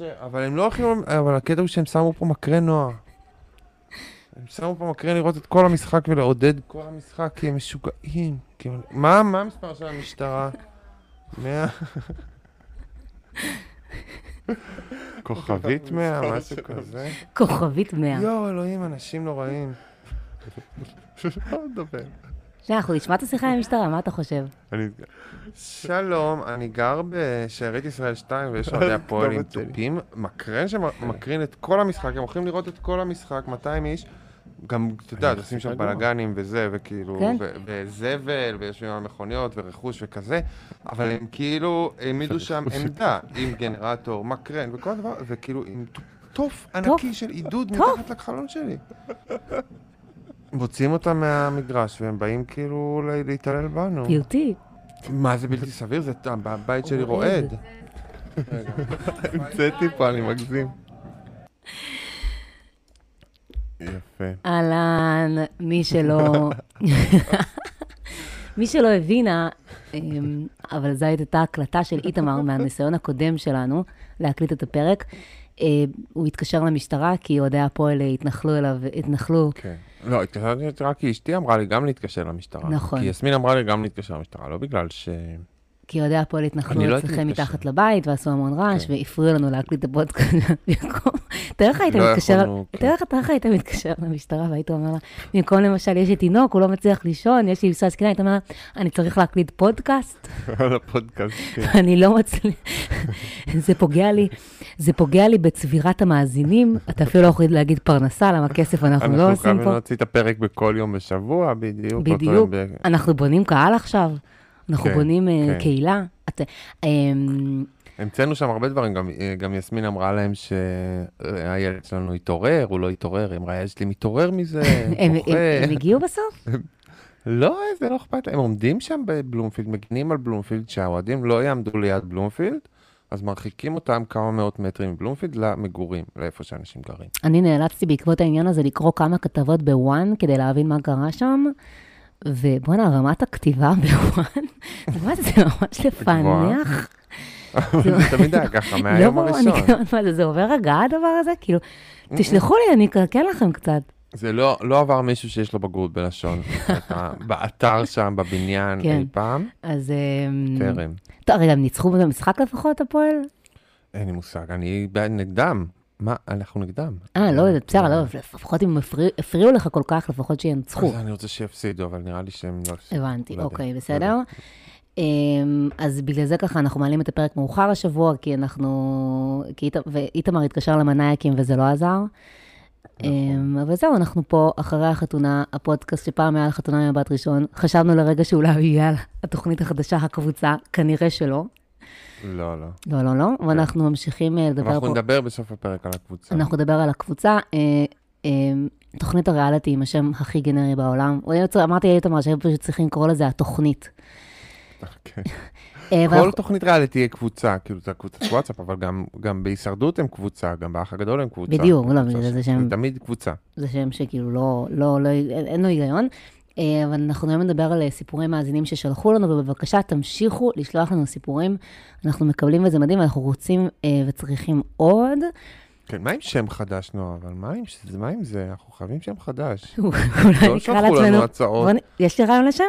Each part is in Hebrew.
ש... אבל הם לא הולכים... אבל הקטע הוא שהם שמו פה מקרן נוער. הם שמו פה מקרן לראות את כל המשחק ולעודד כל המשחק, כי הם משוגעים. מה, מה המספר של המשטרה? 100? כוכבית 100, משהו כזה. כוכבית 100. יואו, אלוהים, אנשים נוראים. לא מדבר. שנייה, אנחנו נשמע את השיחה עם המשטרה, מה אתה חושב? אני... שלום, אני גר בשארית ישראל 2 ויש אוהדי הפועל עם תופים. מקרן שמקרין את כל המשחק, הם הולכים לראות את כל המשחק, 200 איש. גם, אתה יודע, עושים שם בלאגנים וזה, וכאילו, כן. וזבל, ויושבים על מכוניות ורכוש וכזה, אבל הם כאילו העמידו שם עמדה עם גנרטור, מקרן וכל הדבר, וכאילו עם תוף ענקי של עידוד. מתחת לחלון שלי. מוציאים אותם מהמגרש, והם באים כאילו להתעלל בנו. פיוטי. מה זה בלתי סביר? זה הבית שלי רועד. רועד. המצאתי פה, אני מגזים. יפה. אהלן, מי שלא... מי שלא הבינה, אמ, אבל זו הייתה הקלטה של איתמר מהניסיון הקודם שלנו להקליט את הפרק. אה, הוא התקשר למשטרה כי אוהדי הפועל התנחלו אליו, התנחלו, כן. לא, התקשרתי רק כי אשתי אמרה לי גם להתקשר למשטרה. נכון. כי יסמין אמרה לי גם להתקשר למשטרה, לא בגלל ש... כי אוהדי הפועל התנחלו לא אצלכם. מתחת לבית ועשו המון רעש כן. והפריעו לנו להקליט את הפודקאסט. במקום- תאר לך היית לא מתקשר, כן. תאר לך היית מתקשר למשטרה והיית אומר לה, במקום למשל יש לי תינוק, הוא לא מצליח לישון, יש לי אישה זקנה, היית אומר לה, אני צריך להקליט פודקאסט, על הפודקאסט, כן. אני לא מצליח, זה פוגע לי, זה פוגע לי בצבירת המאזינים, אתה אפילו לא יכול להגיד פרנסה, למה כסף אנחנו לא אנחנו עושים חייבים פה. להוציא את הפרק בכל יום בשבוע, בדיוק. בדיוק. אנחנו בונים קהל עכשיו, אנחנו כן, בונים אה, כן. קהילה. אמ, המצאנו שם הרבה דברים, גם, גם יסמין אמרה להם שהילד שלנו התעורר, הוא לא התעורר, היא אמרה, הילד שלי מתעורר מזה, הם- הם. הם הגיעו בסוף? לא, זה לא אכפת להם, הם עומדים שם בבלומפילד, מגינים על בלומפילד, שהאוהדים לא יעמדו ליד בלומפילד, אז מרחיקים אותם כמה מאות מטרים מבלומפילד למגורים, לאיפה שאנשים גרים. אני נאלצתי בעקבות העניין הזה לקרוא כמה כתבות בוואן כדי להבין מה קרה שם, ובואנה, רמת הכתיבה בוואן, מה זה, זה ממש לפענח. זה תמיד היה ככה, לא מהיום ברור, הראשון. זה, זה עובר הגעה הדבר הזה? כאילו, תשלחו לי, אני אקלקל לכם קצת. זה לא, לא עבר מישהו שיש לו בגרות בלשון. אתה באתר שם, בבניין, כן. אי פעם, אז... אמ, טרם. טוב, רגע, הם ניצחו במשחק לפחות, הפועל? אין לי מושג, אני נגדם. מה, אנחנו נגדם. אה, לא יודעת, בסדר, לא, לפחות אם הפריע- הפריעו לך כל כך, לפחות שינצחו. אז אני רוצה שיפסידו, אבל נראה לי שהם לא. הבנתי, לא אוקיי, לא בסדר. אמ, אז בגלל זה ככה אנחנו מעלים את הפרק מאוחר השבוע, כי אנחנו... כי אית- ואיתמר התקשר למנאייקים וזה לא עזר. נכון. אמ, אבל זהו, אנחנו פה אחרי החתונה, הפודקאסט שפעם היה על חתונה ממבט ראשון. חשבנו לרגע שאולי יהיה על התוכנית החדשה, הקבוצה, כנראה שלא. לא, לא. לא, לא, לא, ואנחנו ממשיכים אה, לדבר אנחנו פה. נדבר בסוף הפרק על הקבוצה. אנחנו נדבר על הקבוצה. אה, אה, תוכנית הריאליטי עם השם הכי גנרי בעולם. אמרתי לאיתמר שהם פשוט צריכים לקרוא לזה התוכנית. אה, כל תוכנית ריאליטי תהיה קבוצה, כאילו זה קבוצת וואטסאפ, אבל גם- בהישרדות הם קבוצה, גם באח הגדול הם קבוצה. בדיוק, לא, זה זה תמיד קבוצה. זה שם שכאילו לא, לא, לא, אין, לו היגיון. אה, אבל אנחנו היום נדבר על אה, סיפורי מאזינים ששלחו לנו, ובבקשה תמשיכו לשלוח לנו סיפורים. אנחנו מקבלים וזה מדהים, אנחנו רוצים וצריכים עוד. כן, מה עם שם חדש, נועה? אבל מה עם מה עם זה? אנחנו חייבים שם חדש. אולי לא נקרא שלחו לעצמנו... לנו הצעות. בוא נ- יש לי רעיון לשם?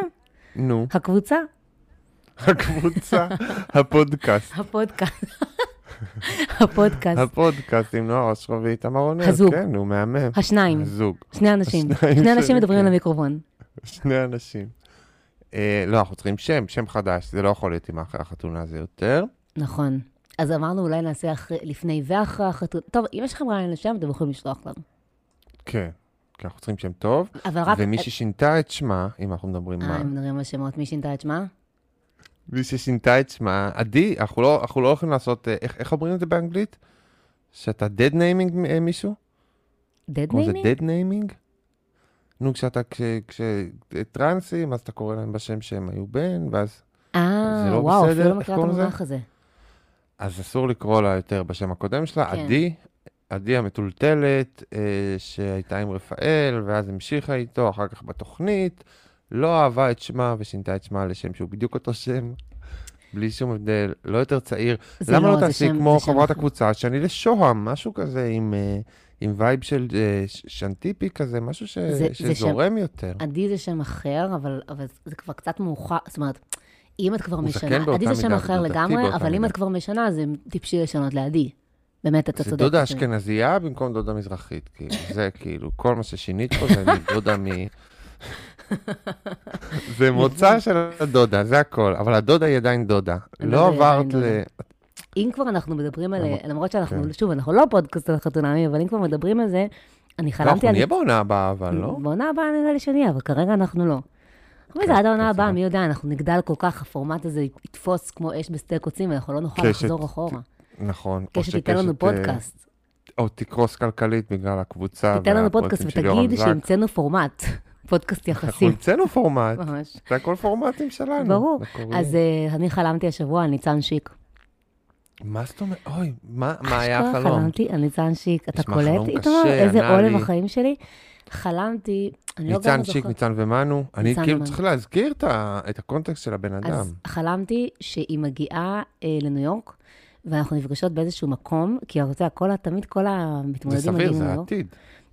נו, הקבוצה? הקבוצה, הפודקאסט. הפודקאסט. הפודקאסט. הפודקאסט עם נועה אושרו ואיתמר רונן. הזוג. כן, הוא מהמם. השניים. הזוג. שני אנשים. שני אנשים מדברים כן. למיקרופון. שני אנשים. אה, לא, אנחנו צריכים שם, שם חדש. זה לא יכול להיות עם אחרי החתונה הזה יותר. נכון. אז אמרנו אולי נעשה אחרי- לפני ואחרי החתונה. טוב, אם יש לכם רעיון לשם, אתם יכולים לשלוח לנו. כן. כי אנחנו צריכים שם טוב. אבל רק... ומי ששינתה את שמה, אם אנחנו מדברים אה, מה... אם מדברים על שמות, מי שינתה את שמה? ששינתה את שמה, עדי, אנחנו לא, אנחנו לא הולכים לעשות, אה, איך, איך אומרים את זה באנגלית? שאתה dead naming אה, מישהו? קוראים לזה naming? dead naming? נו, כשאתה, כש, כש, טרנסים, אז אתה קורא להם בשם שהם היו בן, ואז, אה, זה לא וואו, בסדר? אפילו לא מכירה את? המונח הזה. אז אסור לקרוא לה יותר בשם הקודם שלה, כן. עדי, עדי המטולטלת, אה, שהייתה עם רפאל, ואז המשיכה איתו, אחר כך בתוכנית, לא אהבה את שמה ושינתה את שמה לשם שהוא בדיוק אותו שם. בלי שום הבדל, לא יותר צעיר. למה לא, לא תעשי כמו חברת הקבוצה, שאני לשוהם, משהו כזה עם... Uh, עם vibe של uh, שנטיפי כזה, משהו ש... זה, שזורם זה שם, יותר. עדי זה שם אחר, אבל, אבל זה כבר קצת מאוחר, זאת אומרת, אם את כבר משנה, עדי זה שם אחר לגמרי, אבל אם את כבר משנה, זה טיפשי לשנות לעדי. באמת, אתה צודק. זה דודה אשכנזייה במקום דודה מזרחית, כאילו, זה כאילו, כל מה ששינית פה זה דודה מ... זה מוצא של הדודה, זה הכל, אבל הדודה היא עדיין דודה. לא עברת ל... אם כבר אנחנו מדברים על... למרות שאנחנו, כן. שוב, אנחנו לא פודקאסט על חתונמי, אבל אם כבר מדברים על זה, אני חלמתי על... אנחנו נהיה בעונה הבאה, אבל לא? בעונה הבאה נראה לי שנהיה, אבל כרגע אנחנו לא. אבל זה עד העונה הבאה, מי יודע, אנחנו נגדל כל כך, הפורמט הזה יתפוס כמו אש בשדה קוצים, ואנחנו לא נוכל לחזור אחורה. נכון. קשת תיתן לנו פודקאסט. או תקרוס כלכלית בגלל הקבוצה. תיתן לנו פודקאסט ותגיד שהמצאנו פורמט. פודקאסט יחסים. אנחנו המצאנו פורמט. ממש. זה הכל פורמטים שלנו. ברור. אז uh, אני חלמתי השבוע על ניצן שיק. מה זאת אומרת? אוי, מה, היה החלום? חלמתי על ניצן שיק. אתה קולט, איתמר? איזה עולב החיים שלי. חלמתי, אני לא גם זוכרת. ניצן שיק, ניצן ומנו. אני כאילו צריך להזכיר את הקונטקסט של הבן אדם. אז חלמתי שהיא מגיעה אה, לניו יורק, ואנחנו נפגשות באיזשהו מקום, כי אתה יודע, כל, תמיד כל המתמודדים. זה סביר, זה העתיד.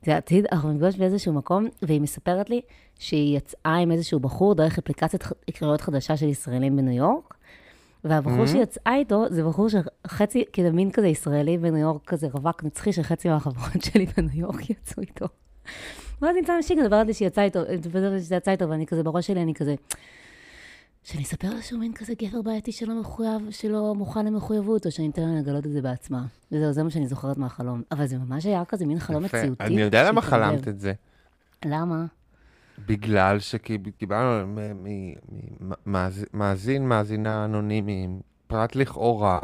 זה עתיד, אנחנו נפגוש באיזשהו מקום, והיא מספרת לי שהיא יצאה עם איזשהו בחור דרך אפליקציית קריאות חדשה של ישראלים בניו יורק, והבחור mm-hmm. שיצאה איתו, זה בחור שחצי, כאילו מין כזה ישראלי בניו יורק, כזה רווק נצחי, שחצי מהחברות שלי בניו יורק יצאו איתו. ואז נמצא אנשים, מדברת לי איתו, מדברת לי שיצא איתו, ואני כזה, בראש שלי אני כזה, שאני אספר לה שהוא מין כזה גבר בעייתי שלא מחויב, שלא מוכן למחויבות, או שאני אתן לה לגלות את זה בעצמה. וזהו, זה מה שאני זוכרת מהחלום. אבל זה ממש היה כזה מין חלום מציאותי. אני יודע למה חלמת את זה. למה? בגלל שקיבלנו מאזין, מאזינה אנונימיים, פרט לכאורה,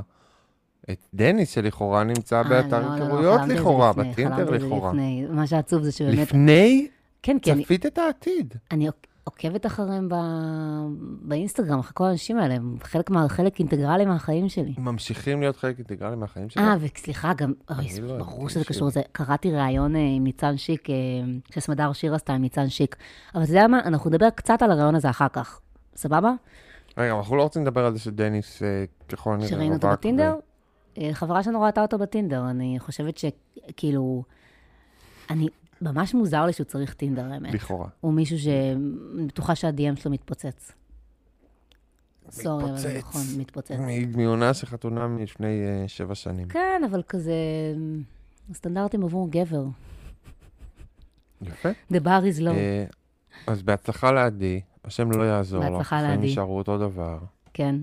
את דניס שלכאורה נמצא אה, באתר לא, היכרויות לא, לא, לכאורה, בטינדר לכאורה. מה שעצוב זה שבאמת... לפני? כן, כי אני... צפית את העתיד. אני עוקבת אחריהם ב... באינסטגרם, אחרי כל האנשים האלה, הם חלק, מה... חלק אינטגרלי מהחיים שלי. ממשיכים להיות חלק אינטגרלי מהחיים שלי? אה, וסליחה, גם, אוי, לא ברור שזה קשור לזה. קראתי ראיון אה, עם ניצן שיק, אה, שסמדר שיר עשתה עם ניצן שיק. אבל אתה יודע מה, אנחנו נדבר קצת על הראיון הזה אחר כך. סבבה? רגע, אנחנו לא רוצים לדבר על זה שדניס, אה, ככל הנראה, שראינו אותו בטינדר? חברה שלנו ראתה אותו בטינדר, אני חושבת שכאילו, אני, ממש מוזר לי שהוא צריך טינדר, האמת. לכאורה. הוא מישהו שבטוחה שה-DM שלו מתפוצץ. סורי, אבל נכון, מתפוצץ. מעונה של חתונה מלפני uh, שבע שנים. כן, אבל כזה, סטנדרטים עבור גבר. יפה. The bar is low. Uh, אז בהצלחה לעדי, השם לא יעזור לך. בהצלחה לעדי. החיים נשארו אותו דבר. כן.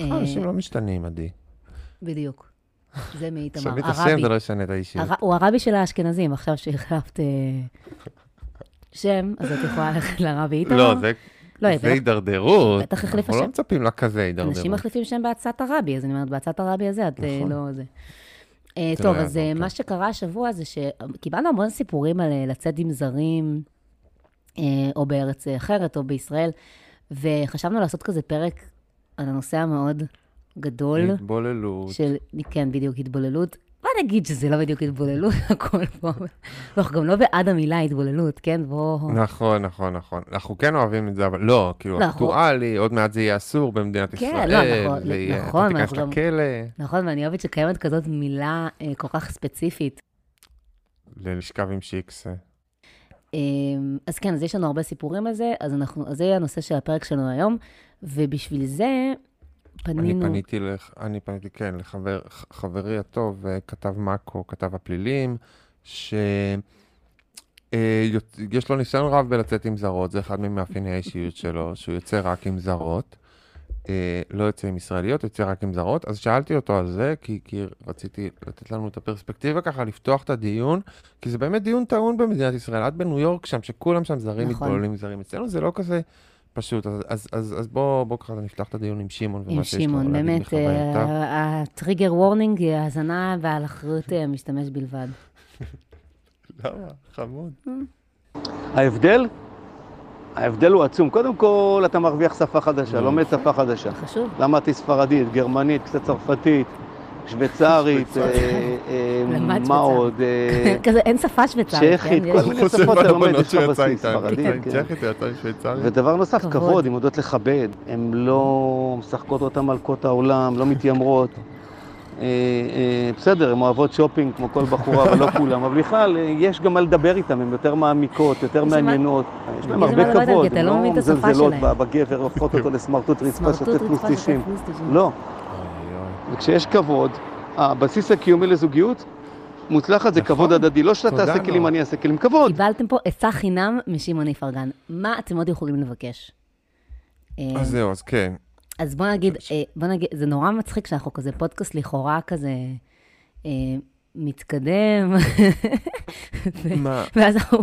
אנשים לא משתנים, עדי. בדיוק. זה מאיתמר. שומעים את השם, זה לא ישנה את האישיות. הוא הרבי של האשכנזים, עכשיו שהחלפת אה, שם, אז את יכולה ללכת לרבי איתמר. לא, זה הידרדרות. בטח החליף השם. אנחנו לא מצפים לכזה הידרדרות. אנשים מחליפים שם בעצת הרבי, אז אני אומרת, בעצת הרבי הזה, את אה, נכון. לא זה. אה, טוב, אז מה שקרה השבוע זה שקיבלנו המון סיפורים על לצאת עם זרים, או בארץ אחרת, או בישראל, וחשבנו לעשות כזה פרק על הנושא המאוד גדול. התבוללות. של, כן, בדיוק, התבוללות. בוא נגיד שזה לא בדיוק התבוללות, הכל פה. אנחנו גם לא בעד המילה התבוללות, כן? בוא... נכון, נכון, נכון. אנחנו כן אוהבים את זה, אבל לא, כאילו, לא, אקטואלי, עוד מעט זה יהיה אסור במדינת ישראל. כן, לא, נכון, נכון. אתה תיכנס לכלא. נכון, ואני אוהבת שקיימת כזאת מילה אה, כל כך ספציפית. ללשכב עם שיקס. אמ, אז כן, אז יש לנו הרבה סיפורים על זה, אז, אנחנו, אז זה יהיה הנושא של הפרק שלנו היום, ובשביל זה פנינו... אני פניתי, לח... אני פניתי, כן, לחברי הטוב, אה, כתב מאקו, כתב הפלילים, שיש אה, לו ניסיון רב בלצאת עם זרות, זה אחד ממאפייני האישיות שלו, שהוא יוצא רק עם זרות. אה, לא יוצא עם ישראליות, יוצא רק עם זרות. אז שאלתי אותו על זה, כי, כי רציתי לתת לנו את הפרספקטיבה ככה, לפתוח את הדיון, כי זה באמת דיון טעון במדינת ישראל. את בניו יורק שם, שכולם שם זרים נכון. מתבוללים זרים. אצלנו זה לא כזה פשוט, אז, אז, אז, אז בוא, בוא ככה נפתח את הדיון עם שמעון ומה שיש לו להגיד מחווייתיו. עם שמעון, באמת, הטריגר וורנינג, האזנה ועל אחריות המשתמש בלבד. למה? חמוד. ההבדל? ההבדל הוא עצום. קודם כל, אתה מרוויח שפה חדשה, לומד שפה חדשה. חשוב. למדתי ספרדית, גרמנית, קצת צרפתית, שוויצרית, אה, אה, מה עוד? אה, כזה, אין שפה שוויצרית, צ'כית, כן? כל יש- מיני שפות אתה לומד, יש לך בסיס, ספרדית, כן. צ'כית, יצא שוויצרית. ודבר נוסף, כבוד. הן יודעות לכבד, הן לא משחקות אותן מלכות העולם, לא מתיימרות. בסדר, הן אוהבות שופינג כמו כל בחורה, אבל לא כולם, אבל בכלל, יש גם מה לדבר איתן, הן יותר מעמיקות, יותר מעניינות. יש להן הרבה כבוד, הן לא לא מזלזלות. בגבר, הופכות אותו לסמרטוט רצפה שוטף פלוס שוטף 90. פלוס 90. לא. וכשיש כבוד, הבסיס הקיומי לזוגיות, מוצלחת זה נכון. כבוד הדדי, לא שאתה תעשה כלים. אני אעשה כלים, כבוד. קיבלתם פה עצה חינם משמעון איפרגן. מה אתם עוד יכולים לבקש? אה, אז זהו, אז כן. אז בוא נגיד, אה, בוא נגיד, זה נורא מצחיק שאנחנו כזה פודקאסט לכאורה כזה אה, מתקדם, מה? ואז אנחנו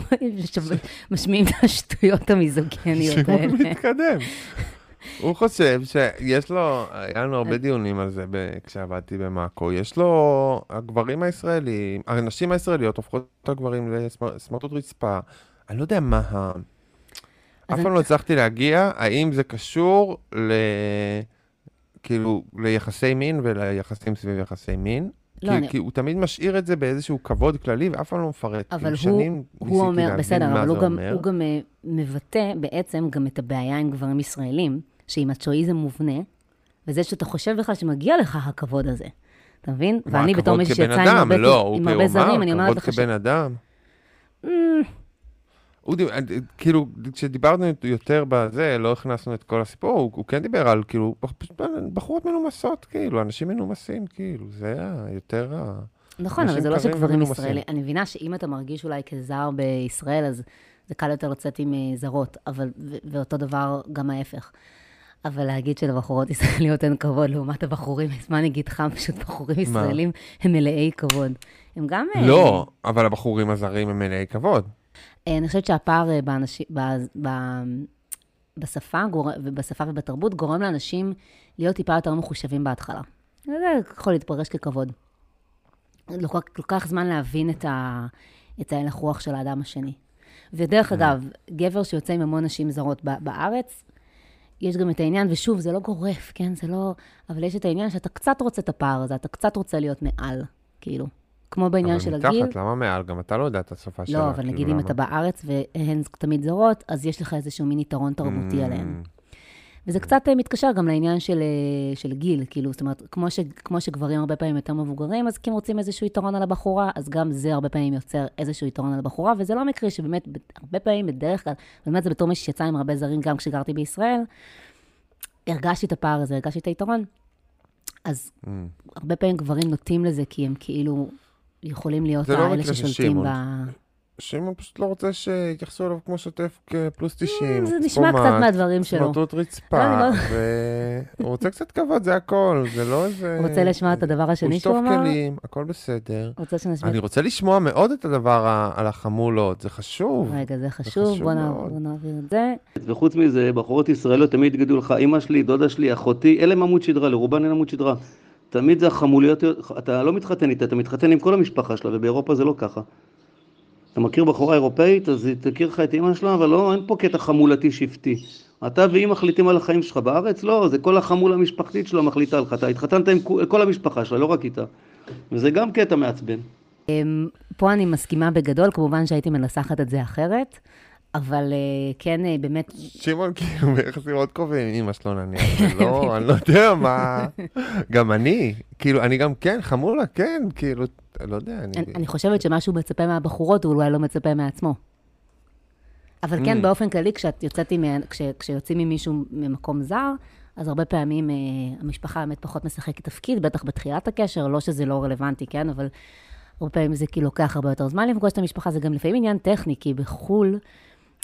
משמיעים את השטויות המיזוגניות שמעון האלה. מתקדם. הוא חושב שיש לו, היה לנו. הרבה דיונים על זה כשעבדתי במאקו, יש לו, הגברים הישראלים, הנשים הישראליות הופכות את הגברים לסמרטוט רצפה. אני לא יודע מה ה... אף פעם לא הצלחתי להגיע, האם זה קשור ל... כאילו, ליחסי מין וליחסים סביב יחסי מין? לא, כי, אני- כי הוא תמיד משאיר את זה באיזשהו כבוד כללי, ואף פעם לא מפרט. אבל הוא, שנים הוא אומר, בסדר, אבל הוא גם. הוא גם אה, מבטא בעצם גם את הבעיה עם גברים ישראלים, שעם הצ'ואיזם מובנה, וזה שאתה חושב בכלל שמגיע לך הכבוד הזה. אתה מבין? ואני בתור מישהי כבן שיצאה עם? הרבה, לא, עם הרבה זרים, אני אומרת לך כבוד ש... כבן אדם. הוא דיבר, כאילו, כשדיברנו יותר בזה, לא הכנסנו את כל הסיפור, הוא, הוא כן דיבר על, כאילו, בחורות מנומסות, כאילו, אנשים מנומסים, כאילו, זה היה יותר ה... נכון, אבל זה לא שגברים. ישראלים, אני מבינה שאם אתה מרגיש אולי כזר בישראל, אז זה קל יותר לצאת עם אה, זרות, אבל, ו- ואותו דבר גם ההפך. אבל להגיד שלבחורות ישראליות אין כבוד לעומת הבחורים, אז מה אני אגיד לך, פשוט בחורים ישראלים הם מלאי כבוד. הם גם... אה, לא, אבל הבחורים הזרים הם מלאי כבוד. אה, אני חושבת שהפער אה, באנשי, ב, ב, בשפה, גור, ובשפה ובתרבות גורם לאנשים להיות טיפה יותר מחושבים בהתחלה. זה יכול להתפרש ככבוד. לוקח, לוקח זמן להבין את, ה, את ההלך רוח של האדם השני. ודרך אגב, גבר שיוצא עם המון נשים זרות בארץ, יש גם את העניין, ושוב, זה לא גורף, כן? זה לא... אבל יש את העניין שאתה קצת רוצה את הפער הזה, אתה קצת רוצה להיות מעל, כאילו. כמו בעניין של אבל הגיל. מתחת, למה מעל? גם אתה לא יודע את השפה שלה. לא, אבל כאילו, נגיד אם? אתה בארץ והן תמיד זרות, אז יש לך איזשהו מין יתרון תרבותי Mm, עליהן. וזה קצת אה, מתקשר גם לעניין של, אה, של גיל, כאילו, זאת אומרת, כמו, ש, כמו שגברים הרבה פעמים יותר מבוגרים, אז כי הם רוצים איזשהו יתרון על הבחורה, אז גם זה הרבה פעמים יוצר איזשהו יתרון על הבחורה, וזה לא מקרי שבאמת, הרבה פעמים, בדרך כלל, באמת זה בתור מישהי שיצאה עם הרבה זרים, גם כשגרתי בישראל, הרגשתי את הפער הזה, הרגשתי את היתרון. אז Mm. הרבה פעמים גברים נוטים לזה, כי הם כאילו יכולים להיות לא האלה מקרה של ששולטים. ב... שמעון פשוט לא רוצה שיתייחסו אליו כמו שוטף כפלוס 90. זה נשמע קצת מהדברים שלו. סמרטוט לא, רצפה, לא- והוא רוצה קצת כבוד, זה הכל, זה לא איזה... רוצה לשמוע את הדבר השני שהוא הוא אמר? ישטוף כלים, הכל בסדר. רוצה שנשמע... אני רוצה לשמוע מאוד את הדבר על החמולות, זה חשוב. רגע, זה חשוב. בוא נעביר את זה. וחוץ מזה, בחורות ישראליות תמיד יגידו לך, אמא שלי, דודה שלי, אחותי, אין להם עמוד שדרה, לרובן אין עמוד שדרה. תמיד זה החמוליות, אתה לא מתחתן איתה, אתה מתחתן עם כל המשפחה שלה, ובאירופה זה לא ככה. אתה מכיר בחורה אירופאית, אז היא תכיר לך את אמא שלה, אבל לא, אין פה קטע חמולתי שבטי. אתה והיא מחליטים על החיים שלך בארץ? לא, זה כל החמולה המשפחתית שלה מחליטה עליך. אתה התחתנת עם כל המשפחה שלה, לא רק איתה. וזה גם קטע מעצבן. אמ, פה אני מסכימה בגדול, כמובן שהייתי מנסחת את זה אחרת, אבל אה, כן, אה, באמת, שמעון כאילו ביחסים מאוד קרובים עם אמא שלו נניח, לא, אני לא יודע מה, גם אני, כאילו, אני גם כן, חמולה, כן, כאילו, לא יודע, אני... חושבת שמה שהוא מצפה מהבחורות, הוא אולי לא מצפה מעצמו. אבל כן, Mm. באופן כללי, כשאת יוצאת עם, כש, כשיוצאים עם מישהו ממקום זר, אז הרבה פעמים אה, המשפחה באמת פחות משחקת תפקיד, בטח בתחילת הקשר, לא שזה לא רלוונטי, כן? אבל הרבה פעמים זה כאילו לוקח הרבה יותר זמן לפגוש את המשפחה, זה גם לפעמים עניין טכני, כי בחו"ל,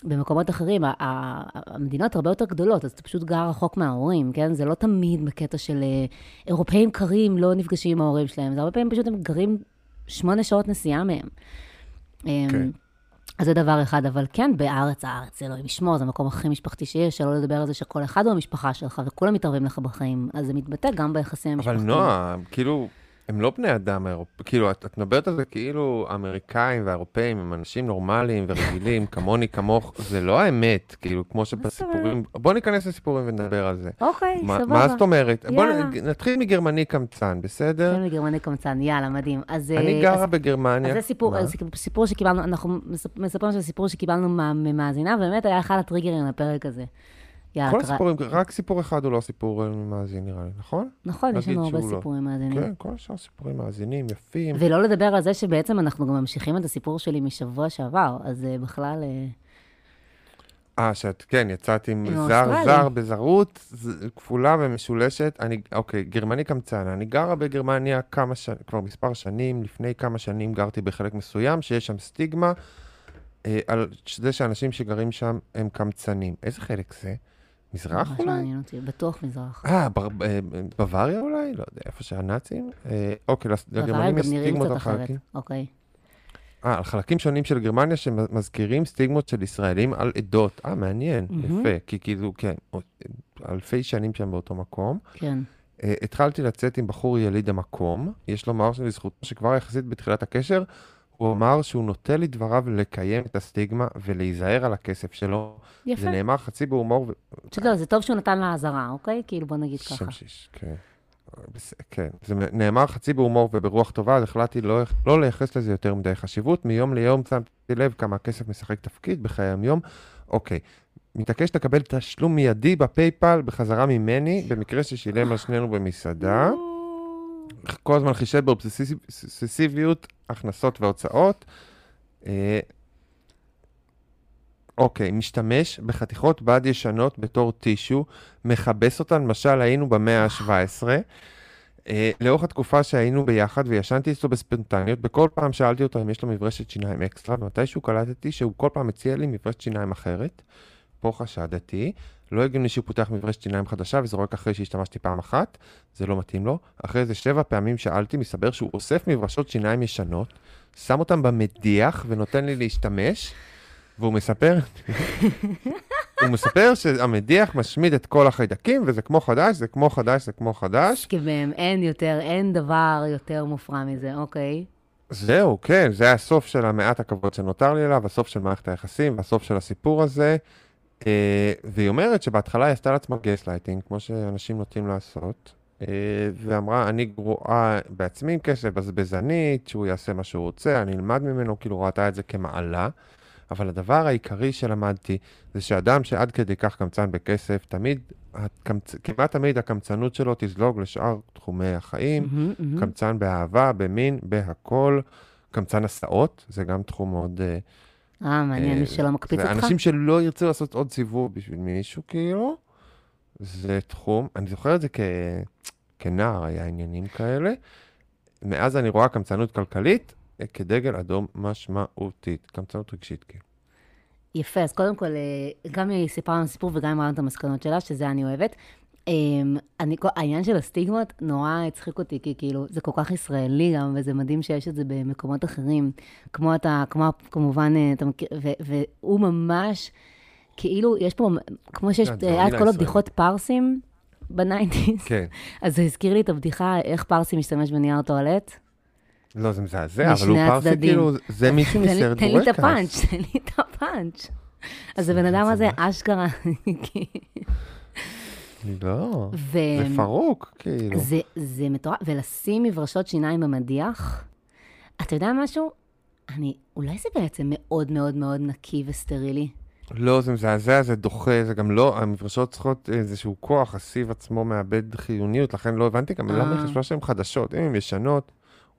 במקומות אחרים, המדינות הרבה יותר גדולות, אז אתה פשוט גר רחוק מההורים, כן? זה לא תמיד בקטע של אה, אירופאים קרים לא נפגשים עם ההורים שלהם, זה הרבה פעמים פשוט הם גרים שמונה שעות נסיעה מהם. כן. אז זה דבר אחד, אבל כן, בארץ, הארץ, זה אלוהים ישמור, זה המקום הכי משפחתי שיש, שלא לדבר על זה שכל אחד הוא המשפחה שלך, וכולם מתערבים לך בחיים, אז זה מתבטא גם ביחסים אבל המשפחתיים. נועה, כאילו, הם לא בני אדם, כאילו, את, את מדברת על זה כאילו האמריקאים והאירופאים הם אנשים נורמליים ורגילים, כמוני, כמוך, זה לא האמת, כאילו, כמו שבסיפורים, בוא ניכנס לסיפורים ונדבר על זה. אוקיי, מה, סבבה. מה זאת אומרת? בוא יאללה. נתחיל מגרמני קמצן, בסדר? נתחיל מגרמני קמצן, יאללה, מדהים. אז... אני אה, גרה בגרמניה. אז זה סיפור, סיפור שקיבלנו, אנחנו מספ- מספרים שזה סיפור שקיבלנו ממאזינה, ובאמת היה אחד הטריגרים לפרק הזה. יאללה, כל הסיפורים, רק סיפור אחד הוא לא סיפור אה, מאזין נראה לי, נכון? נכון, יש לנו הרבה לא. סיפורים מאזינים. כן, כל השאר סיפורים מאזינים, יפים. ולא לדבר על זה שבעצם אנחנו גם ממשיכים את הסיפור שלי משבוע שעבר, אז אה, בכלל... אה, אה, שאת, כן, יצאת עם זר. זר בזרות, כפולה ומשולשת. אני, אוקיי, גרמני קמצן. אני גרה בגרמניה כמה שנים, כבר מספר שנים. לפני כמה שנים גרתי בחלק מסוים, שיש שם סטיגמה אה, על זה שאנשים שגרים שם הם קמצנים. איזה חלק זה? מזרח ממש אולי? מעניין אותי, בטוח מזרח. אה, אה, בוואריה אולי? לא יודע, איפה שהנאצים? אה, אוקיי, לגרמנים יש סטיגמות על. חלקים. אוקיי. אה, על חלקים שונים של גרמניה שמזכירים סטיגמות של ישראלים על עדות. אה, מעניין. יפה. כי כאילו, כן, אלפי שנים שם באותו מקום. כן. Uh, התחלתי לצאת עם בחור יליד המקום. יש לומר לזכותו שכבר יחסית בתחילת הקשר, הוא אמר שהוא נוטה לדבריו לקיים את הסטיגמה ולהיזהר על הכסף שלו. יפה. זה נאמר חצי בהומור ו... אתה יודע, זה טוב שהוא נתן לה אזהרה, אוקיי? כאילו, בוא נגיד ככה. שמשש, כן. כן, זה נאמר חצי בהומור וברוח טובה, אז החלטתי לא, לא לייחס לזה יותר מדי חשיבות. מיום ליום שמתי לב כמה הכסף משחק תפקיד בחיי היום-יום. אוקיי, מתעקש לקבל תשלום מיידי בפייפל בחזרה ממני, במקרה ששילם על שנינו במסעדה. כל הזמן חישב באובססיביות הכנסות והוצאות. אה, אוקיי, משתמש בחתיכות בד ישנות בתור טישו, מכבס אותן, למשל היינו במאה ה-17. אה, לאורך התקופה שהיינו ביחד וישנתי אצלו בספונטניות, בכל פעם שאלתי אותו אם יש לו מברשת שיניים אקסטרה, ומתישהו קלטתי שהוא כל פעם מציע לי מברשת שיניים אחרת. פה חשדתי, לא הגיוני שהוא פותח מברשת שיניים חדשה וזורק אחרי שהשתמשתי פעם אחת, זה לא מתאים לו. אחרי איזה שבע פעמים שאלתי, מסתבר שהוא אוסף מברשות שיניים ישנות, שם אותם במדיח ונותן לי להשתמש, והוא מספר, הוא מספר שהמדיח משמיד את כל החיידקים, וזה כמו חדש, זה כמו חדש, זה כמו חדש. כבהם, אין יותר, אין דבר יותר מופרע מזה, אוקיי? זהו, כן, זה הסוף של המעט הכבוד שנותר לי אליו, הסוף של מערכת היחסים, והסוף של הסיפור הזה. אה, והיא אומרת שבהתחלה היא עשתה לעצמה גייסלייטינג, כמו שאנשים נוטים לעשות, אה, ואמרה, אני גרועה בעצמי עם כסף, בזבזנית, שהוא יעשה מה שהוא רוצה, אני אלמד ממנו, כאילו ראתה את זה כמעלה. אבל הדבר העיקרי שלמדתי, זה שאדם שעד כדי כך קמצן בכסף, תמיד, הקמצ... כמעט תמיד הקמצנות שלו תזלוג לשאר תחומי החיים. מהמם, מהמם. קמצן באהבה, במין, בהכל. קמצן הסעות, זה גם תחום מאוד... אה, אה, מעניין, אה, מי שלא מקפיץ אותך? אנשים שלא ירצו לעשות עוד סיבוב בשביל מישהו, כאילו. זה תחום, אני זוכר את זה כ... כנער, היה עניינים כאלה. מאז אני רואה קמצנות כלכלית אה, כדגל אדום משמעותית. קמצנות רגשית, כאילו. יפה, אז קודם כל, אה, גם היא סיפרה לנו סיפור וגם אמרנו את המסקנות שלה, שזה אני אוהבת. אמ, אני, העניין של הסטיגמות נורא הצחיק אותי, כי כאילו, זה כל כך ישראלי גם, וזה מדהים שיש את זה במקומות אחרים. כמו אתה, כמו, כמובן, אה, אתה מכיר, והוא ממש, כאילו, יש פה, כמו שיש, כן, זה היה את כל. הבדיחות פרסים ב nineties, כן. אז זה הזכיר לי את הבדיחה, איך פרסי משתמש בנייר טואלט. לא, זה מזעזע, אבל הוא פרסי. כאילו, זה מישהו מסרט תן לי את בורקס. הפאנץ', תן לי את הפאנץ'. אז הבן אדם הזה אשכרה, לא, ו- זה פרוק, כאילו. זה, זה מטורף, ולשים מברשות שיניים במדיח, אתה יודע משהו? אני, אולי זה בעצם מאוד מאוד מאוד נקי וסטרילי. לא, זה מזעזע, זה דוחה, זה גם לא, המברשות צריכות איזשהו כוח, הסיב עצמו מאבד חיוניות, לכן לא הבנתי גם למה אה. היא חשבה שהן חדשות. אם הן ישנות,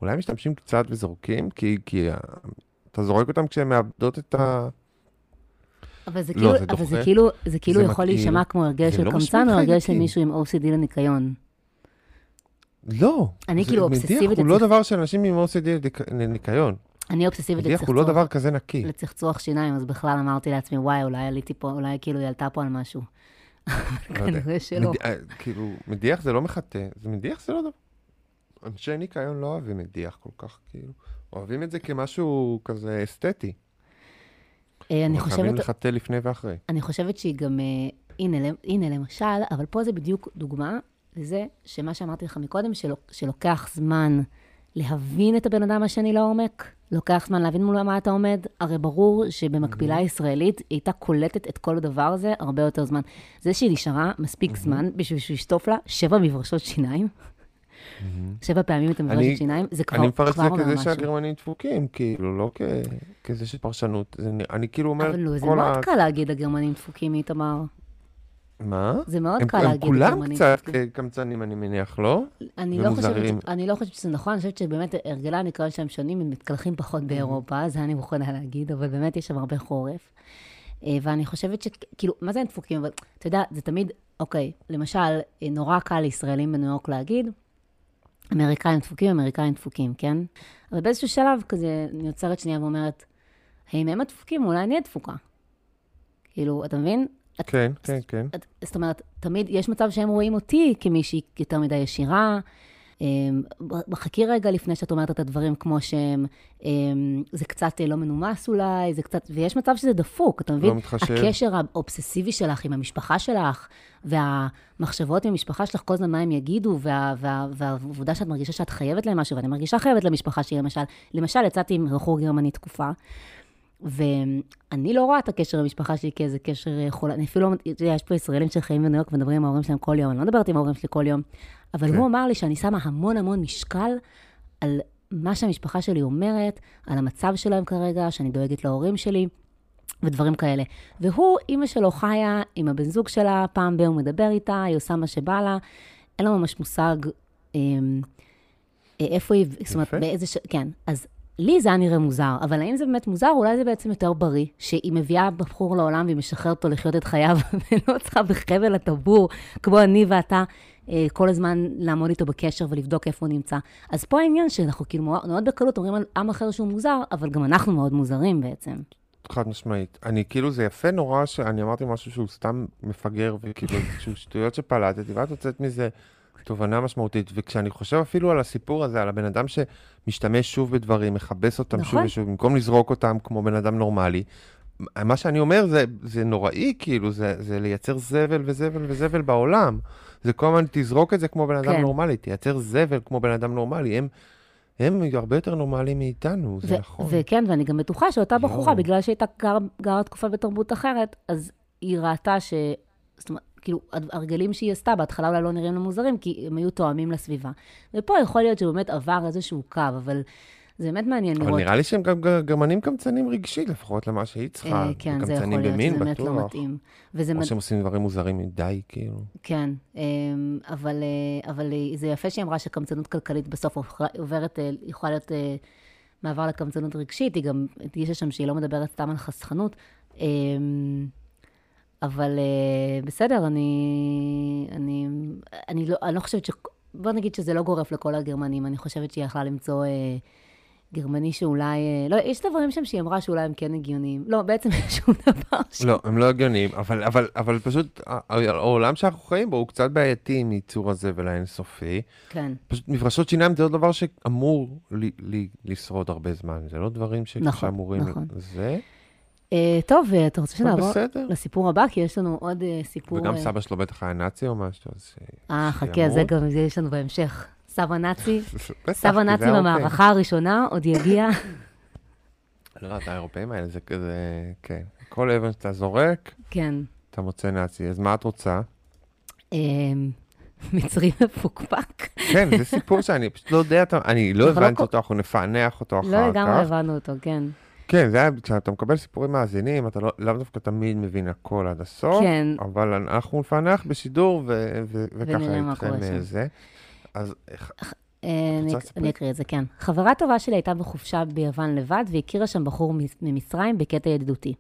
אולי משתמשים קצת וזורקים, כי, כי ה- אתה זורק אותן כשהן מאבדות את ה... אבל זה לא, כאילו, זה אבל זה. כאילו, זה כאילו זה יכול. להישמע כמו הרגל של לא קמצן, או הרגל של. מישהו עם OCD לניקיון. לא. אני כאילו אובססיבית הוא לא דבר של אנשים עם OCD לניקיון. אני אובססיבית מדיח הוא לא לצחצוח, דבר כזה נקי. לצחצוח שיניים, אז בכלל אמרתי לעצמי, וואי, אולי עליתי פה, אולי כאילו היא עלתה פה על משהו. לא. כנראה שלא. אה, כאילו, מדיח זה לא מחטא, זה מדיח זה לא דבר. אנשי ניקיון לא אוהבים מדיח כל כך, כאילו. אוהבים את זה כמשהו כזה אסתטי. אה, אני אבל חייבים חושבת, לחטא לפני ואחרי. אני חושבת שהיא גם, אה, הנה, הנה למשל, אבל פה זה בדיוק דוגמה לזה שמה שאמרתי לך מקודם, של, שלוקח זמן להבין את הבן אדם השני לעומק, לוקח זמן להבין מול מה אתה עומד, הרי ברור שבמקבילה הישראלית היא הייתה קולטת את כל הדבר הזה הרבה יותר זמן. זה שהיא נשארה מספיק זמן בשביל שהוא ישטוף לה שבע מברשות שיניים, שבע פעמים את המברשת שיניים, זה כבר אני כבר מפרש את זה אומר כזה משהו. שהגרמנים דפוקים, כאילו, לא כזה של פרשנות. אני כאילו אומר, אבל לא, זה מאוד. קל להגיד הגרמנים דפוקים, איתמר. מה? זה מאוד הם- קל הם להגיד כולם הגרמנים קצת דפוקים. קמצנים, אני מניח, לא? אני לא, חושבת, אני לא חושבת שזה נכון, אני חושבת שבאמת הרגלי הניקיון שלהם שונים, הם מתקלחים פחות באירופה, זה אני מוכנה להגיד, אבל באמת יש שם הרבה חורף. אה, ואני חושבת שכאילו, מה זה הם דפוקים? אבל אתה יודע, זה תמיד, אוקיי, למשל, אה, נורא קל לישראלים בניו יורק להגיד, אמריקאים דפוקים, אמריקאים דפוקים, כן? אבל באיזשהו שלב כזה, אני עוצרת שנייה ואומרת, האם הם הדפוקים? אולי אני הדפוקה. כאילו, אתה מבין? את- כן, כן, כן. את- זאת אומרת, תמיד יש מצב שהם רואים אותי כמישהי יותר מדי ישירה. אמ, חכי רגע לפני שאת אומרת את הדברים כמו שהם, אמ, זה קצת אה, לא מנומס אולי, זה קצת, ויש מצב שזה דפוק, אתה מבין? לא מתחשב. הקשר האובססיבי שלך עם המשפחה שלך, והמחשבות עם המשפחה שלך, כל הזמן מה הם יגידו, וה- וה- והעובדה שאת מרגישה שאת חייבת להם משהו, ואני מרגישה חייבת למשפחה שלי, למשל. למשל, יצאתי עם בחור גרמני תקופה, ואני לא רואה את הקשר למשפחה שלי כאיזה קשר אה, חול... אני אפילו לא... יש פה ישראלים שחיים בניו יורק ומדברים עם ההורים שלהם כל יום, אני לא מדברת עם ההורים שלי כל יום, אבל כן. הוא אמר לי שאני שמה המון המון משקל על מה שהמשפחה שלי אומרת, על המצב שלהם כרגע, שאני דואגת להורים שלי. ודברים כאלה. והוא, אימא שלו חיה עם הבן זוג שלה, פעם ב- הוא מדבר איתה, היא עושה מה שבא לה, אין לו ממש מושג אמ, אה, איפה היא, זאת אומרת. באיזה ש... כן, אז לי זה היה נראה מוזר, אבל האם זה באמת מוזר? אולי זה בעצם יותר בריא, שהיא מביאה בחור לעולם והיא משחררת אותו לחיות את חייו, ולא צריכה בחבל הטבור, כמו אני ואתה, כל הזמן לעמוד איתו בקשר ולבדוק איפה הוא נמצא. אז פה העניין שאנחנו כאילו מאוד, בקלות אומרים על עם אחר שהוא מוזר, אבל גם אנחנו מאוד מוזרים בעצם. חד משמעית. אני כאילו, זה יפה נורא שאני אמרתי משהו שהוא סתם מפגר, וכאילו, שהוא שטויות שפלטתי, ואת יוצאת מזה תובנה משמעותית. וכשאני חושב אפילו על הסיפור הזה, על הבן אדם שמשתמש שוב בדברים, מכבס אותם שוב נכון. ושוב, במקום לזרוק אותם כמו בן אדם נורמלי, מה שאני אומר זה, זה נוראי, כאילו, זה, זה לייצר זבל וזבל וזבל בעולם. זה כל הזמן, תזרוק את זה כמו בן אדם כן. נורמלי, תייצר זבל כמו בן אדם נורמלי. הם, הם הרבה יותר נורמליים מאיתנו, זה ו- נכון. וכן, ואני גם בטוחה שאותה. בחורה, בגלל שהייתה גר, גרה תקופה בתרבות אחרת, אז היא ראתה ש... זאת אומרת, כאילו, הרגלים שהיא עשתה בהתחלה אולי לא נראים לה מוזרים, כי הם היו תואמים לסביבה. ופה יכול להיות שבאמת עבר איזשהו קו, אבל זה באמת מעניין אבל לראות. נראה לי שהם גם גרמנים קמצנים רגשית, לפחות למה שהיא צריכה. אה, כן, זה יכול להיות, במין, שזה באמת לא בטוח. מתאים. וזה או. שהם עושים דברים מוזרים מדי, כאילו. כן, אמ, אבל, אה, אבל אה, זה יפה שהיא אמרה שקמצנות כלכלית בסוף עוברת, יכולה להיות מעבר לקמצנות רגשית, היא גם הדגישה שם שהיא לא מדברת סתם על חסכנות. אמ, אבל בסדר, אני, אני, אני, לא, אני לא חושבת ש... בוא נגיד שזה לא גורף לכל הגרמנים, אני חושבת שהיא יכלה למצוא גרמני שאולי... אה, לא, יש דברים שם שהיא אמרה שאולי הם כן הגיוניים. לא, בעצם אין שום דבר ש... לא, הם לא הגיוניים, אבל, אבל, אבל פשוט העולם שאנחנו חיים בו הוא קצת בעייתי עם ייצור הזבל האינסופי. כן. פשוט מברשות שיניים זה לא דבר שאמור ל- ל- לשרוד הרבה זמן, זה לא דברים נכון, שאמורים... נכון. זה, אה, טוב, אה, אתה רוצה שנעבור בסדר. לסיפור הבא? כי יש לנו עוד אה, סיפור... וגם אה, סבא שלו בטח היה נאצי או משהו, אז... אה, חכה, זה. גם, זה יש לנו בהמשך. סבא נאצי, סבא נאצי. במערכה הראשונה, עוד יגיע. לא, את האירופאים האלה זה כזה, כן. כל אבן שאתה זורק, כן. אתה מוצא נאצי. אז מה את רוצה? אה, מצרי מפוקפק. כן, זה סיפור שאני פשוט לא יודע, אני לא לא הבנתי אותו, אנחנו נפענח אותו אחר כך. לא לגמרי הבנו אותו, כן. כן, זה היה, כשאתה מקבל סיפורים מאזינים, אתה לא- לאו דווקא תמיד מבין הכל עד הסוף, כן. אבל אנחנו נפענח בשידור, ו- ו- וככה ונראה מה איתכם קורה שם. אה, זה. אז איך- אה, אני- לספר? אני אקריא את זה, כן. חברה טובה שלי הייתה בחופשה ביוון לבד, והכירה שם בחור ממצרים בקטע ידידותי.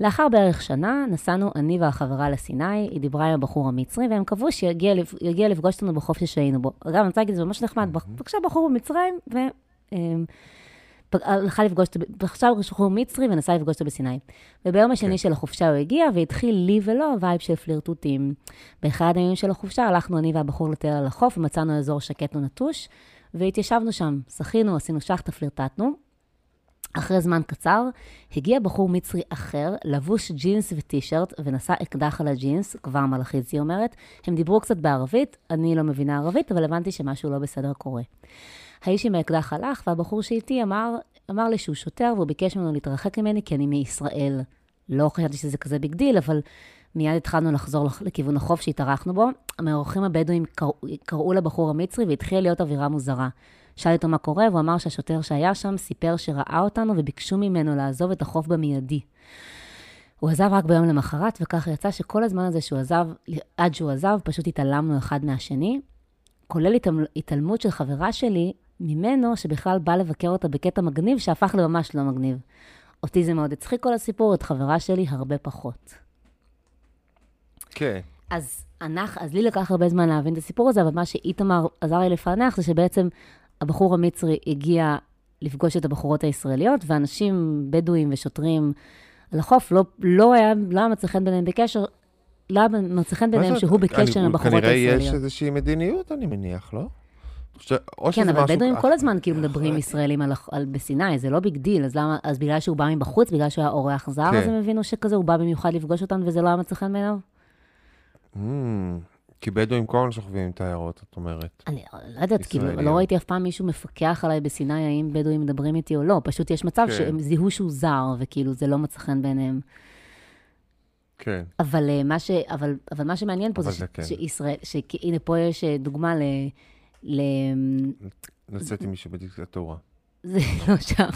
לאחר בערך שנה, נסענו אני והחברה לסיני, היא דיברה עם הבחור המצרי, והם קבעו שיגיע לפ- יגיע לפגוש אותנו בחוף ששהינו בו. אגב, אני רוצה להגיד, זה ממש נחמד, פגשה בחור במצרים, ו... פג- הלכה לפגוש אותו, עכשיו בחור מצרי ונסע לפגוש אותו בסיני. וביום השני כן. של החופשה הוא הגיע, והתחיל לי ולו vibe של פלירטוטים. באחד הימים של החופשה הלכנו אני והבחור לטייל על החוף, ומצאנו אזור שקט ונטוש, והתיישבנו שם, שחינו, עשינו שחטה, פלירטטנו. אחרי זמן קצר, הגיע בחור מצרי אחר, לבוש ג'ינס וטישרט, ונשא אקדח על הג'ינס, כבר מלאכית, היא אומרת. הם דיברו קצת בערבית, אני לא מבינה ערבית, אבל הבנתי שמשהו לא בסדר קורה. האיש עם האקדח הלך, והבחור שאיתי אמר, אמר לי שהוא שוטר, והוא ביקש ממנו להתרחק ממני כי אני מישראל. לא חשבתי שזה כזה big deal, אבל מיד התחלנו לחזור לכיוון החוף שהתארחנו בו. המאורחים הבדואים קראו, קראו לבחור המצרי והתחילה להיות אווירה מוזרה. שאלתי אותו מה קורה, והוא אמר שהשוטר שהיה שם סיפר שראה אותנו וביקשו ממנו לעזוב את החוף במיידי. הוא עזב רק ביום למחרת, וככה יצא שכל הזמן הזה שהוא עזב, עד שהוא עזב, פשוט התעלמנו אחד מהשני, כולל התעלמות של חברה שלי ממנו, שבכלל בא לבקר אותה בקטע מגניב, שהפך לממש לא מגניב. אותי זה מאוד הצחיק כל הסיפור, את חברה שלי הרבה פחות. כן. אז, אנחנו, אז לי לקח הרבה זמן להבין את הסיפור הזה, אבל מה שאיתמר עזר לי לפענח זה שבעצם הבחור המצרי הגיע לפגוש את הבחורות הישראליות, ואנשים בדואים ושוטרים על החוף, לא, לא היה, לא היה מצא חן ביניהם בקשר, לא היה מצא חן ביניהם שהוא בקשר עם הבחורות הישראליות. כנראה יש איזושהי מדיניות, אני מניח, לא? ש... כן, אבל בדואים כל הזמן כאילו מדברים ישראלים על, על בסיני, זה לא big deal, אז למה, אז בגלל שהוא בא מבחוץ, בגלל שהוא היה אורח זר, כן. אז הם הבינו שכזה, הוא בא במיוחד לפגוש אותנו וזה לא היה מצא חן בעיניו? Mm, כי בדואים כל הזמן שוכבים עם תיירות, את אומרת. אני לא יודעת, כאילו, לא ראיתי אף פעם מישהו מפקח עליי בסיני, האם בדואים מדברים איתי או לא, פשוט יש מצב כן. שהם זיהו שהוא זר, וכאילו זה לא מצא חן בעיניהם. כן. אבל, אה, מה, ש, אבל, אבל מה שמעניין פה זה, זה כן. שישראל, שהנה פה יש אה, דוגמה ל... ל... לצאת עם מישהו בדיקטטורה. זה לא שער,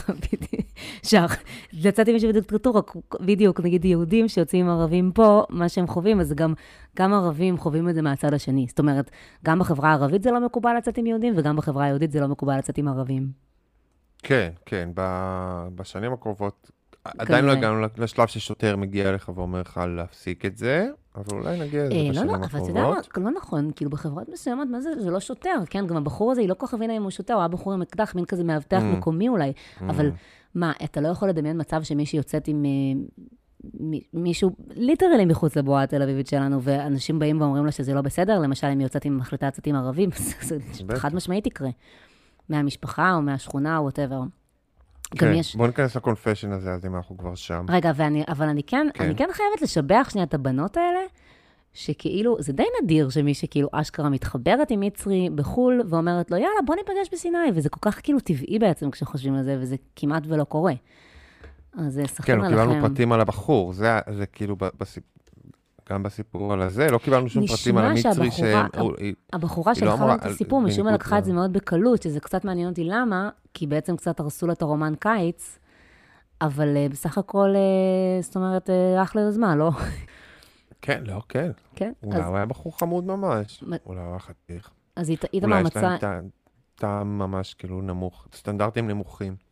שער. לצאת עם מישהו בדיקטטורה, בדיוק, נגיד יהודים שיוצאים עם ערבים פה, מה שהם חווים, אז גם, גם ערבים חווים את זה מהצד השני. זאת אומרת, גם בחברה הערבית זה לא מקובל לצאת עם יהודים, וגם בחברה היהודית זה לא מקובל לצאת עם ערבים. כן, כן. בשנים הקרובות עדיין לא הגענו לשלב ששוטר מגיע אליך ואומר לך להפסיק את זה, אבל אולי נגיע לזה בשנים הקרובות. לא, לא, אבל אתה יודע מה, לא נכון, כאילו בחברות מסוימות, מה זה, זה לא שוטר, כן, גם הבחור הזה, היא לא כל כך הבינה אם הוא שוטר, הוא היה בחור עם אקדח, מין כזה מאבטח mm. מקומי אולי, אבל מה, אתה לא יכול לדמיין מצב שמישהי יוצאת עם אה, מישהו literally מחוץ לבועה התל אביבית שלנו, ואנשים באים ואומרים לה שזה לא בסדר, למשל אם היא יוצאת עם מחליטה לצאת עם ערבים, זה חד משמעית יקרה. מהמשפחה או מהשכונה או whatever. כן, יש... בוא ניכנס ל confession הזה, אז אם אנחנו כבר שם. רגע, ואני, אבל אני כן, כן. אני כן חייבת לשבח שנייה את הבנות האלה, שכאילו, זה די נדיר שמי שכאילו אשכרה מתחברת עם מצרי בחו"ל, ואומרת לו, יאללה, בוא ניפגש בסיני, וזה כל כך כאילו טבעי בעצם כשחושבים על זה, וזה כמעט ולא קורה. אז אה, סחים עליכם. כן, קיבלנו פרטים על הבחור, זה, זה כאילו בסיפ... גם בסיפור על הזה, לא קיבלנו שום פרטים על המצרי ש... הבחורה שלחה לנו את הסיפור, משום מה לקחה את זה מאוד בקלות, שזה קצת מעניין אותי למה, כי בעצם קצת הרסו לה את הרומן קיץ, אבל uh, בסך הכל, uh, זאת אומרת, uh, אחלה יוזמה, לא? כן, לא, כן. כן? אולי אז... הוא היה בחור חמוד ממש, אולי הוא היה חתיך. אז איתמר מצא... אולי יש להם טעם ממש כאילו נמוך, סטנדרטים נמוכים.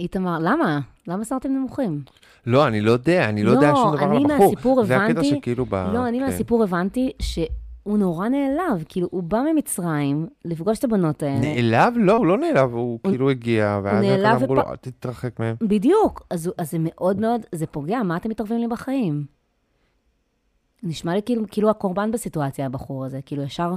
איתמר, למה? למה סרטים נמוכים? לא, אני לא יודע, אני לא, לא יודע שום דבר על הבחור. לא, אני מהסיפור הבנתי... זה הקטע שכאילו ב... לא, אני כן. מהסיפור הבנתי שהוא נורא נעלב, כאילו, הוא בא ממצרים לפגוש את הבנות האלה. נעלב? לא, הוא לא נעלב, הוא הוא כאילו הגיע, ואז הם אמרו לו, אל תתרחק מהם. בדיוק, אז, אז זה מאוד מאוד, זה פוגע, מה אתם מתערבים לי בחיים? נשמע לי כאילו, כאילו הקורבן בסיטואציה, הבחור הזה. כאילו, ישר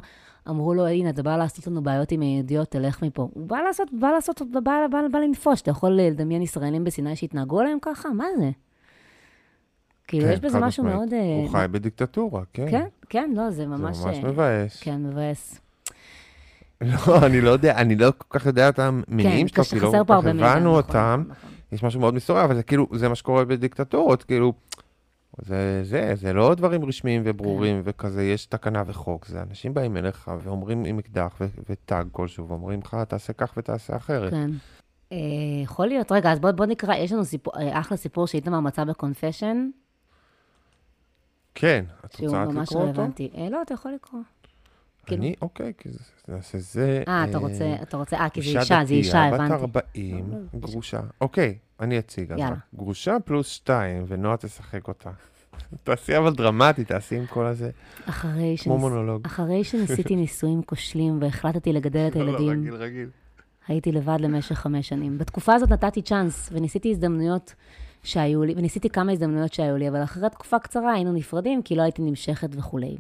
אמרו לו, הנה, אתה בא לעשות לנו בעיות עם הידיעות, תלך מפה. הוא בא לעשות, בא לעשות, בא, בא, בא, בא לנפוש. אתה יכול לדמיין ישראלים בסיני שהתנהגו עליהם ככה? מה זה? כאילו, כן, יש בזה משהו משמעית. מאוד... הוא uh, חי בדיקטטורה, כן. כן, כן, לא, זה ממש... זה ממש uh, מבאס. כן, מבאס. לא, אני לא יודע, אני לא כל כך יודע את המניעים כן, שלו, כל כך הבנו אותם. נכון, נכון. יש משהו מאוד מסתורי, אבל זה כאילו, זה מה שקורה בדיקטטורות, כאילו... זה, זה, זה לא דברים רשמיים וברורים כן. וכזה, יש תקנה וחוק, זה אנשים באים אליך ואומרים עם אקדח וטאג כלשהו, ואומרים לך, תעשה כך ותעשה אחרת. כן. אה, יכול להיות. רגע, אז בוא, בוא נקרא, יש לנו סיפור, אה, אחלה סיפור שאיתמר מצא בקונפשן. כן, את רוצה רק לקרוא אותו? אה, לא, אתה יכול לקרוא. כאילו... אני, אוקיי, כי זה, נעשה זה... אה, אתה רוצה, אתה רוצה, אה, כי זה אישה, זה אישה, הבנתי. בת 40, גרושה. אוקיי, אני אציג. יאללה. גרושה פלוס שתיים, ונועה תשחק אותה. תעשי אבל דרמטי, תעשי עם כל הזה. אחרי כמו מונולוג. אחרי שניסיתי נישואים כושלים והחלטתי לגדל את הילדים, לא, לא, רגיל, רגיל. הייתי לבד למשך חמש שנים. בתקופה הזאת נתתי צ'אנס וניסיתי הזדמנויות שהיו לי, וניסיתי כמה הזדמנויות שהיו לי, אבל אחרי תקופה קצרה היינו נפרדים, כי לא הייתי נמשכת וכולי.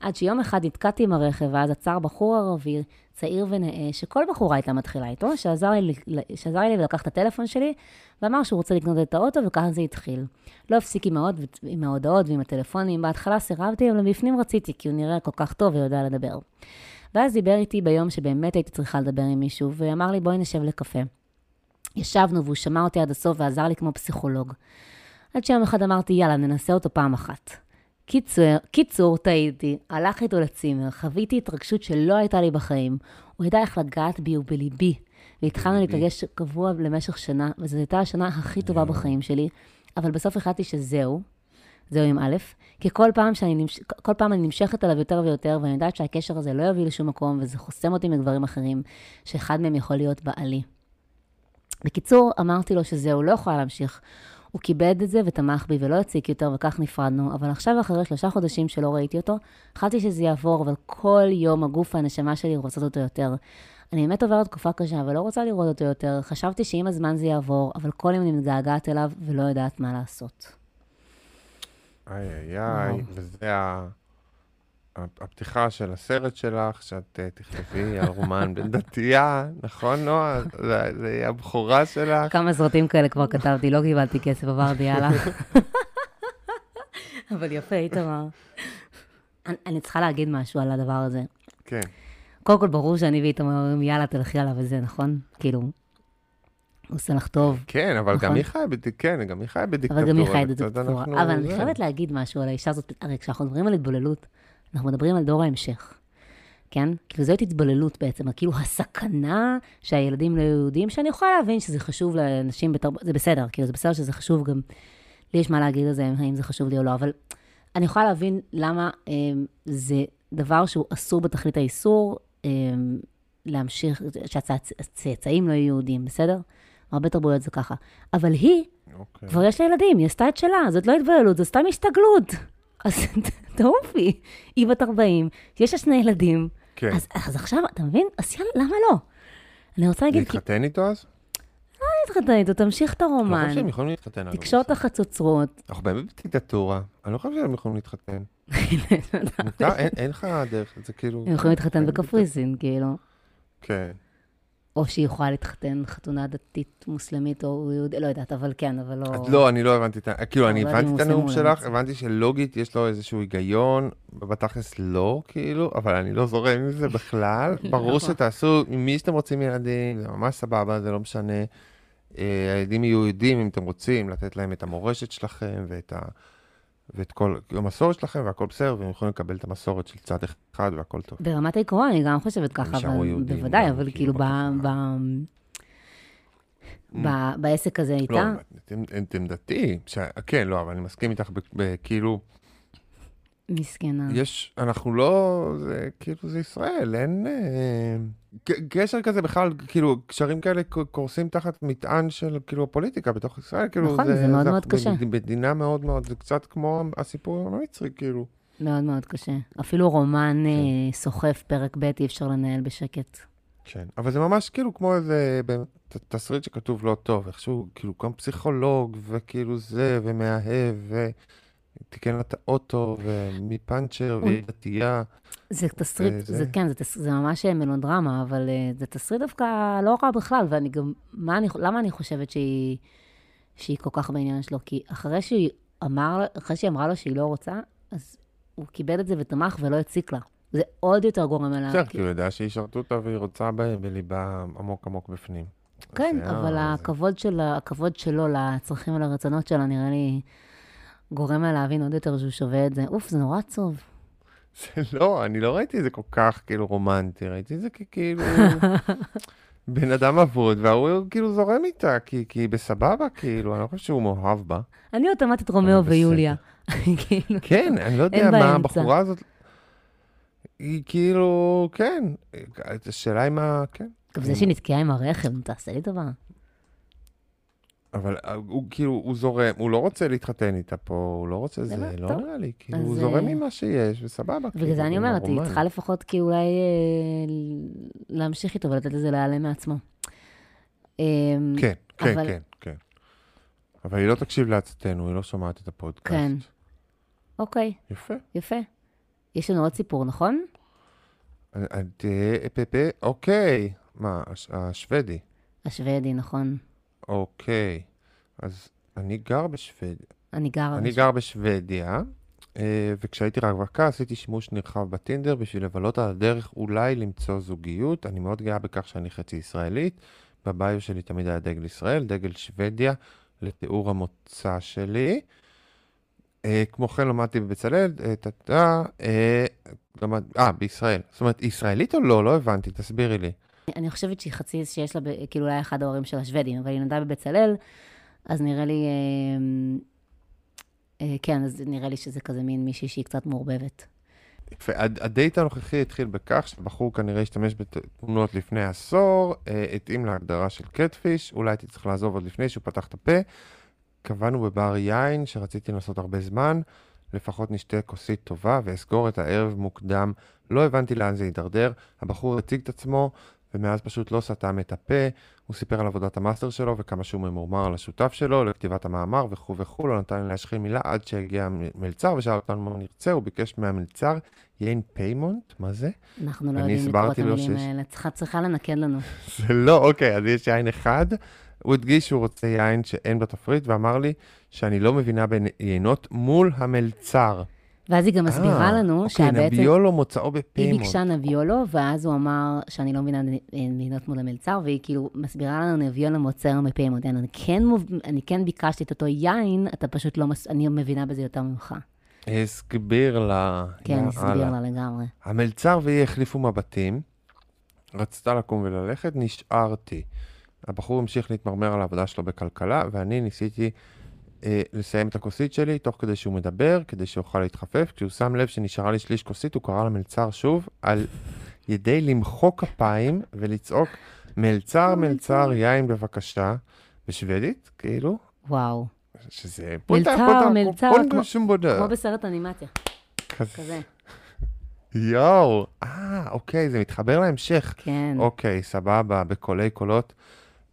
עד שיום אחד נתקעתי עם הרכב, ואז עצר בחור ערבי, צעיר ונאה, שכל בחורה הייתה מתחילה איתו, שעזר לי, שעזר לי ולקח את הטלפון שלי, ואמר שהוא רוצה לקנות את האוטו, וככה זה התחיל. לא הפסיק עם, ההוד, עם ההודעות ועם הטלפונים, בהתחלה סירבתי, אבל בפנים רציתי, כי הוא נראה כל כך טוב ויודע לדבר. ואז דיבר איתי ביום שבאמת הייתי צריכה לדבר עם מישהו, ואמר לי, בואי נשב לקפה. ישבנו והוא שמע אותי עד הסוף ועזר לי כמו פסיכולוג. עד שיום אחד אמרתי, יאללה, ננסה אותו פעם אחת. קיצור, קיצור, טעיתי, הלך איתו לצימר, חוויתי התרגשות שלא הייתה לי בחיים. הוא ידע איך לגעת בי ובליבי. והתחלנו להיפגש קבוע למשך שנה, וזו הייתה השנה הכי טובה בחיים שלי, אבל בסוף החלטתי שזהו, זהו עם א', כי כל פעם, שאני נמש... כל פעם אני נמשכת אליו יותר ויותר, ואני יודעת שהקשר הזה לא יוביל לשום מקום, וזה חוסם אותי מגברים אחרים, שאחד מהם יכול להיות בעלי. בקיצור, אמרתי לו שזהו, לא יכולה להמשיך. הוא כיבד את זה ותמך בי ולא הציק יותר, וכך נפרדנו. אבל עכשיו, אחרי שלושה חודשים שלא ראיתי אותו, החלטתי שזה יעבור, אבל כל יום הגוף והנשמה שלי רוצות אותו יותר. אני באמת עוברת תקופה קשה ולא רוצה לראות אותו יותר. חשבתי שעם הזמן זה יעבור, אבל כל יום אני מתגעגעת אליו ולא יודעת מה לעשות. איי איי איי, וזה ה... הפתיחה של הסרט שלך, שאת uh, תכתבי על רומן בן דתייה, נכון, נועה? זה, זה הבכורה שלך. כמה סרטים כאלה כבר כתבתי, לא קיבלתי כסף, עברתי יאללה. אבל יפה, איתמר. אני, אני צריכה להגיד משהו על הדבר הזה. כן. קודם כל, ברור שאני ואיתמר אומרים, יאללה, תלכי עליו וזה, נכון? כאילו, הוא עושה לך טוב. כן, אבל נכון? גם היא חיה בדיקטטורה. כן, גם היא חיה בדיקטטורה. אבל גם היא חיה בדיקטטורה. אבל אני חייבת להגיד משהו על האישה הזאת. הרי כשאנחנו מדברים על התבוללות, אנחנו מדברים על דור ההמשך, כן? כאילו זאת התבוללות בעצם, כאילו הסכנה שהילדים לא יהודים, שאני יכולה להבין שזה חשוב לאנשים בתרבות, זה בסדר, כאילו זה בסדר שזה חשוב גם, לי יש מה להגיד על זה, האם זה חשוב לי או לא, אבל אני יכולה להבין למה אה, זה דבר שהוא אסור בתכלית האיסור, אה, להמשיך, שהצאצאים לא יהיו יהודים, בסדר? הרבה תרבויות זה ככה. אבל היא, okay. אוקיי. כבר יש לה ילדים, היא עשתה את שלה, זאת לא התבוללות, זו סתם הסתגלות. אז תעופי, היא בת 40, יש לה שני ילדים. כן. אז, אז עכשיו, אתה מבין? אז יאללה, למה לא? אני רוצה להגיד... להתחתן איתו אז? לא להתחתן איתו, תמשיך את הרומן. אני לא חושב שהם יכולים להתחתן. תקשור את החצוצרות. אנחנו באמת בדיקטטורה, אני לא חושב שהם יכולים להתחתן. אין לך דרך, זה כאילו... הם יכולים להתחתן בקפריסין, כאילו. כן. או שהיא יכולה להתחתן חתונה דתית מוסלמית או יהודית, לא יודעת, אבל כן, אבל לא... לא, אני לא הבנתי את ה... כאילו, אני הבנתי את הנאום שלך, הבנתי שלוגית יש לו איזשהו היגיון, בתכלס לא, כאילו, אבל אני לא זורם עם זה בכלל. ברור שתעשו, עם מי שאתם רוצים ילדים, זה ממש סבבה, זה לא משנה. אה, הילדים יהיו יהודים, אם אתם רוצים, לתת להם את המורשת שלכם ואת ה... ואת כל המסורת שלכם, והכל בסדר, והם יכולים לקבל את המסורת של צד אחד, והכל טוב. ברמת העיקרון, אני גם חושבת ככה, אבל בוודאי, אבל כאילו ב... ב... בעסק הזה איתה. לא, את עמדתי, כן, לא, אבל אני מסכים איתך, כאילו... מסכנה. יש, אנחנו לא, זה כאילו זה ישראל, אין... אה, קשר כזה בכלל, כאילו, קשרים כאלה קורסים תחת מטען של כאילו פוליטיקה בתוך ישראל, כאילו, נכון, זה, זה מאוד זה מאוד קשה. מדינה מאוד מאוד, זה קצת כמו הסיפור המצרי, כאילו. מאוד מאוד קשה. אפילו רומן כן. אה, סוחף פרק ב' אי אפשר לנהל בשקט. כן, אבל זה ממש כאילו כמו איזה תסריט שכתוב לא טוב, איכשהו, כאילו, כמו פסיכולוג, וכאילו זה, ומאהב, ו... תיקן לה את האוטו, ומפאנצ'ר, והיא דתייה. זה תסריט, זה, זה כן, זה, ממש מלודרמה, אבל uh, זה תסריט דווקא לא רע בכלל, ואני גם, למה אני חושבת שהיא, שהיא כל כך בעניין שלו? כי אחרי שהיא, שהיא אמרה לו שהיא לא רוצה, אז הוא כיבד את זה ותמך ולא הציק לה. זה עוד יותר גורם אליה. בסדר, כי הוא יודע שישרתו אותה והיא רוצה בליבה עמוק עמוק בפנים. כן, אבל הכבוד שלו לצרכים ולרצונות שלה, נראה לי... גורם לה להבין עוד יותר שהוא שווה את זה. אוף, זה נורא עצוב. זה לא, אני לא ראיתי את זה כל כך כאילו רומנטי, ראיתי את זה ככאילו בן אדם אבוד, והוא כאילו זורם איתה, כי, היא בסבבה, כאילו, אני לא חושב שהוא מאוהב בה. אני אוטומטית רומאו ויוליה. כאילו, כן, אני לא יודע מה הבחורה הזאת... היא כאילו, כן, השאלה היא מה, כן. גם זה שהיא נתקעה עם הרכב, תעשה לי טובה. אבל אה, הוא כאילו, הוא זורם, הוא לא רוצה להתחתן איתה פה, הוא לא רוצה זה, לא נראה לי, כאילו, הוא זורם ממה שיש, וסבבה. בגלל זה אני אומרת, היא צריכה לפחות כאילו אולי אה, להמשיך איתו ולתת לזה להיעלם מעצמו. אמ, כן, כן, כן, כן. אבל היא לא תקשיב לעצתנו, היא לא שומעת את הפודקאסט. כן. אוקיי, יפה. יפה. יש לנו עוד סיפור, נכון? אוקיי. מה, הש- השוודי. השוודי, נכון. אוקיי. אז אני גר בשוודיה. אני גרה... אני גר בשוודיה, אה, וכשהייתי רווקה עשיתי שימוש נרחב בטינדר בשביל לבלות על הדרך אולי למצוא זוגיות. אני מאוד גאה בכך שאני חצי ישראלית. בביו שלי תמיד היה דגל ישראל, דגל שוודיה, לתיאור המוצא שלי. אה, כמו כן למדתי בבצלאל, טה-טה, אה, אה, בישראל. זאת אומרת, ישראלית או לא? לא הבנתי, תסבירי לי. אני חושבת שהיא חצי, שיש לה, כאילו אולי אחד ההורים של השוודים, אבל היא נולדה בבצלאל, אז נראה לי, אה, אה, כן, אז נראה לי שזה כזה מין מישהי שהיא קצת מעורבבת. הדייט הנוכחי התחיל בכך שבחור כנראה השתמש בתמונות לפני עשור, אה, התאים להגדרה של קטפיש, אולי הייתי צריך לעזוב עוד לפני שהוא פתח את הפה. קבענו בבר יין שרציתי לנסות הרבה זמן, לפחות נשתה כוסית טובה ואסגור את הערב מוקדם. לא הבנתי לאן זה יידרדר, הבחור הציג את עצמו, ומאז פשוט לא סתם את הפה. הוא סיפר על עבודת המאסטר שלו וכמה שהוא ממורמר על השותף שלו, לכתיבת המאמר וכו' וכו', לא נתן לי להשחיל מילה עד שהגיע המלצר ושאל אותנו מה נרצה, הוא ביקש מהמלצר יין פיימונט, מה זה? אנחנו לא יודעים לקרוא את המילים שיש- האלה, צריכה, צריכה לנקד לנו. זה לא, אוקיי, אז יש יין אחד. הוא הדגיש שהוא רוצה יין שאין בתפריט, ואמר לי שאני לא מבינה ביינות מול המלצר. ואז היא גם מסבירה אה, לנו אוקיי, שבעצם נביולו מוצאו היא בפיימונט. ביקשה נביולו, ואז הוא אמר שאני לא מבינה ביינות מול המלצר, והיא כאילו מסבירה לנו נביולו מוצאו מפיימונט. אני כן, אני כן ביקשתי את אותו יין, אתה פשוט לא, מס- אני מבינה בזה יותר ממך. הסביר לה. כן, הסביר. לה לגמרי. המלצר והיא החליפו מבטים, רצתה לקום וללכת, נשארתי. הבחור המשיך להתמרמר על העבודה שלו בכלכלה, ואני ניסיתי אה, לסיים את הכוסית שלי תוך כדי שהוא מדבר, כדי שאוכל להתחפף. כשהוא שם לב שנשארה לי שליש כוסית, הוא קרא למלצר שוב על ידי למחוא כפיים ולצעוק, מלצר, מלצר, יין בבקשה, בשוודית, כאילו, וואו. שזה... מלצר, מלצר, כמו- בסרט אנימציה, כזה. כזה. יואו, אה, אוקיי, זה מתחבר להמשך. כן. אוקיי, סבבה, בקולי קולות.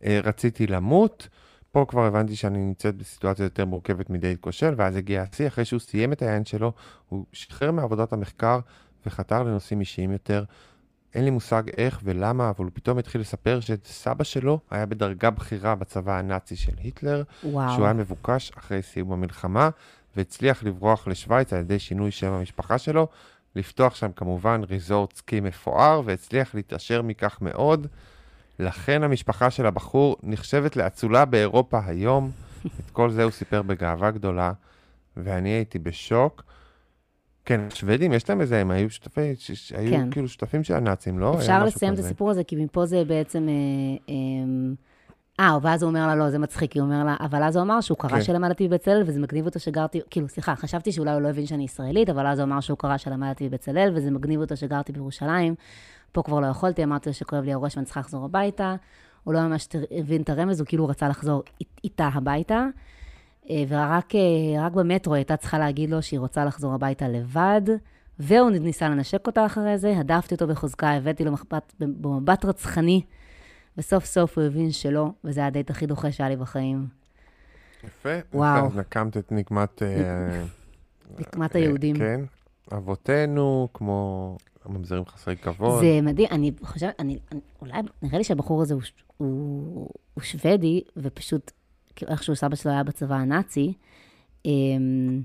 אה, רציתי למות. פה כבר הבנתי שאני נמצאת בסיטואציה יותר מורכבת מדייט כושל, ואז הגיע השיא, אחרי שהוא סיים את היין שלו, הוא שחרר מעבודת המחקר וחתר לנושאים אישיים יותר. אין לי מושג איך ולמה, אבל הוא פתאום התחיל לספר שסבא שלו היה בדרגה בכירה בצבא הנאצי של היטלר, וואו. שהוא היה מבוקש אחרי סיום המלחמה, והצליח לברוח לשוויץ על ידי שינוי שם המשפחה שלו, לפתוח שם כמובן ריזורט סקי מפואר, והצליח להתעשר מכך מאוד. לכן המשפחה של הבחור נחשבת לאצולה באירופה היום. את כל זה הוא סיפר בגאווה גדולה, ואני הייתי בשוק. כן, השוודים, יש להם איזה, הם היו שותפי, ש- ש- היו כן. כאילו שותפים של הנאצים, לא? אפשר לסיים את. הסיפור הזה, כי מפה זה בעצם... אה, אה, אה, ואז הוא אומר לה, לא, זה מצחיק, הוא אומר לה, אבל אז הוא אמר שהוא קרא כן. שלמדתי בבצלאל, וזה מגניב אותו שגרתי, כאילו, סליחה, חשבתי שאולי הוא לא הבין שאני ישראלית, אבל אז הוא אמר שהוא קרא שלמדתי בבצלאל, וזה מגניב אותו שגרתי בירושלים. פה כבר לא יכולתי, אמרתי לו שכואב לי הראש ואני צריכה לחזור הביתה. הוא לא ממש הבין את הרמז, הוא כאילו רצה לחזור אית- איתה הביתה. אה, ורק אה, רק במטרו הייתה צריכה להגיד לו שהיא רוצה לחזור הביתה לבד, והוא ניסה לנשק אותה אחרי זה, הדפתי אותו בחוזקה, הבאתי לו מחבט, במבט רצחני, וסוף סוף הוא הבין שלא, וזה היה הדייט הכי דוחה שהיה לי בחיים. יפה. וואו. אז נקמת את נקמת... אה, נקמת היהודים. כן. אבותינו, כמו ממזרים חסרי כבוד. זה מדהים, אני חושבת, אני, אני, אולי, נראה לי שהבחור הזה הוא, הוא, הוא שוודי, ופשוט, כאילו, איכשהו סבא שלו היה בצבא הנאצי, אמ,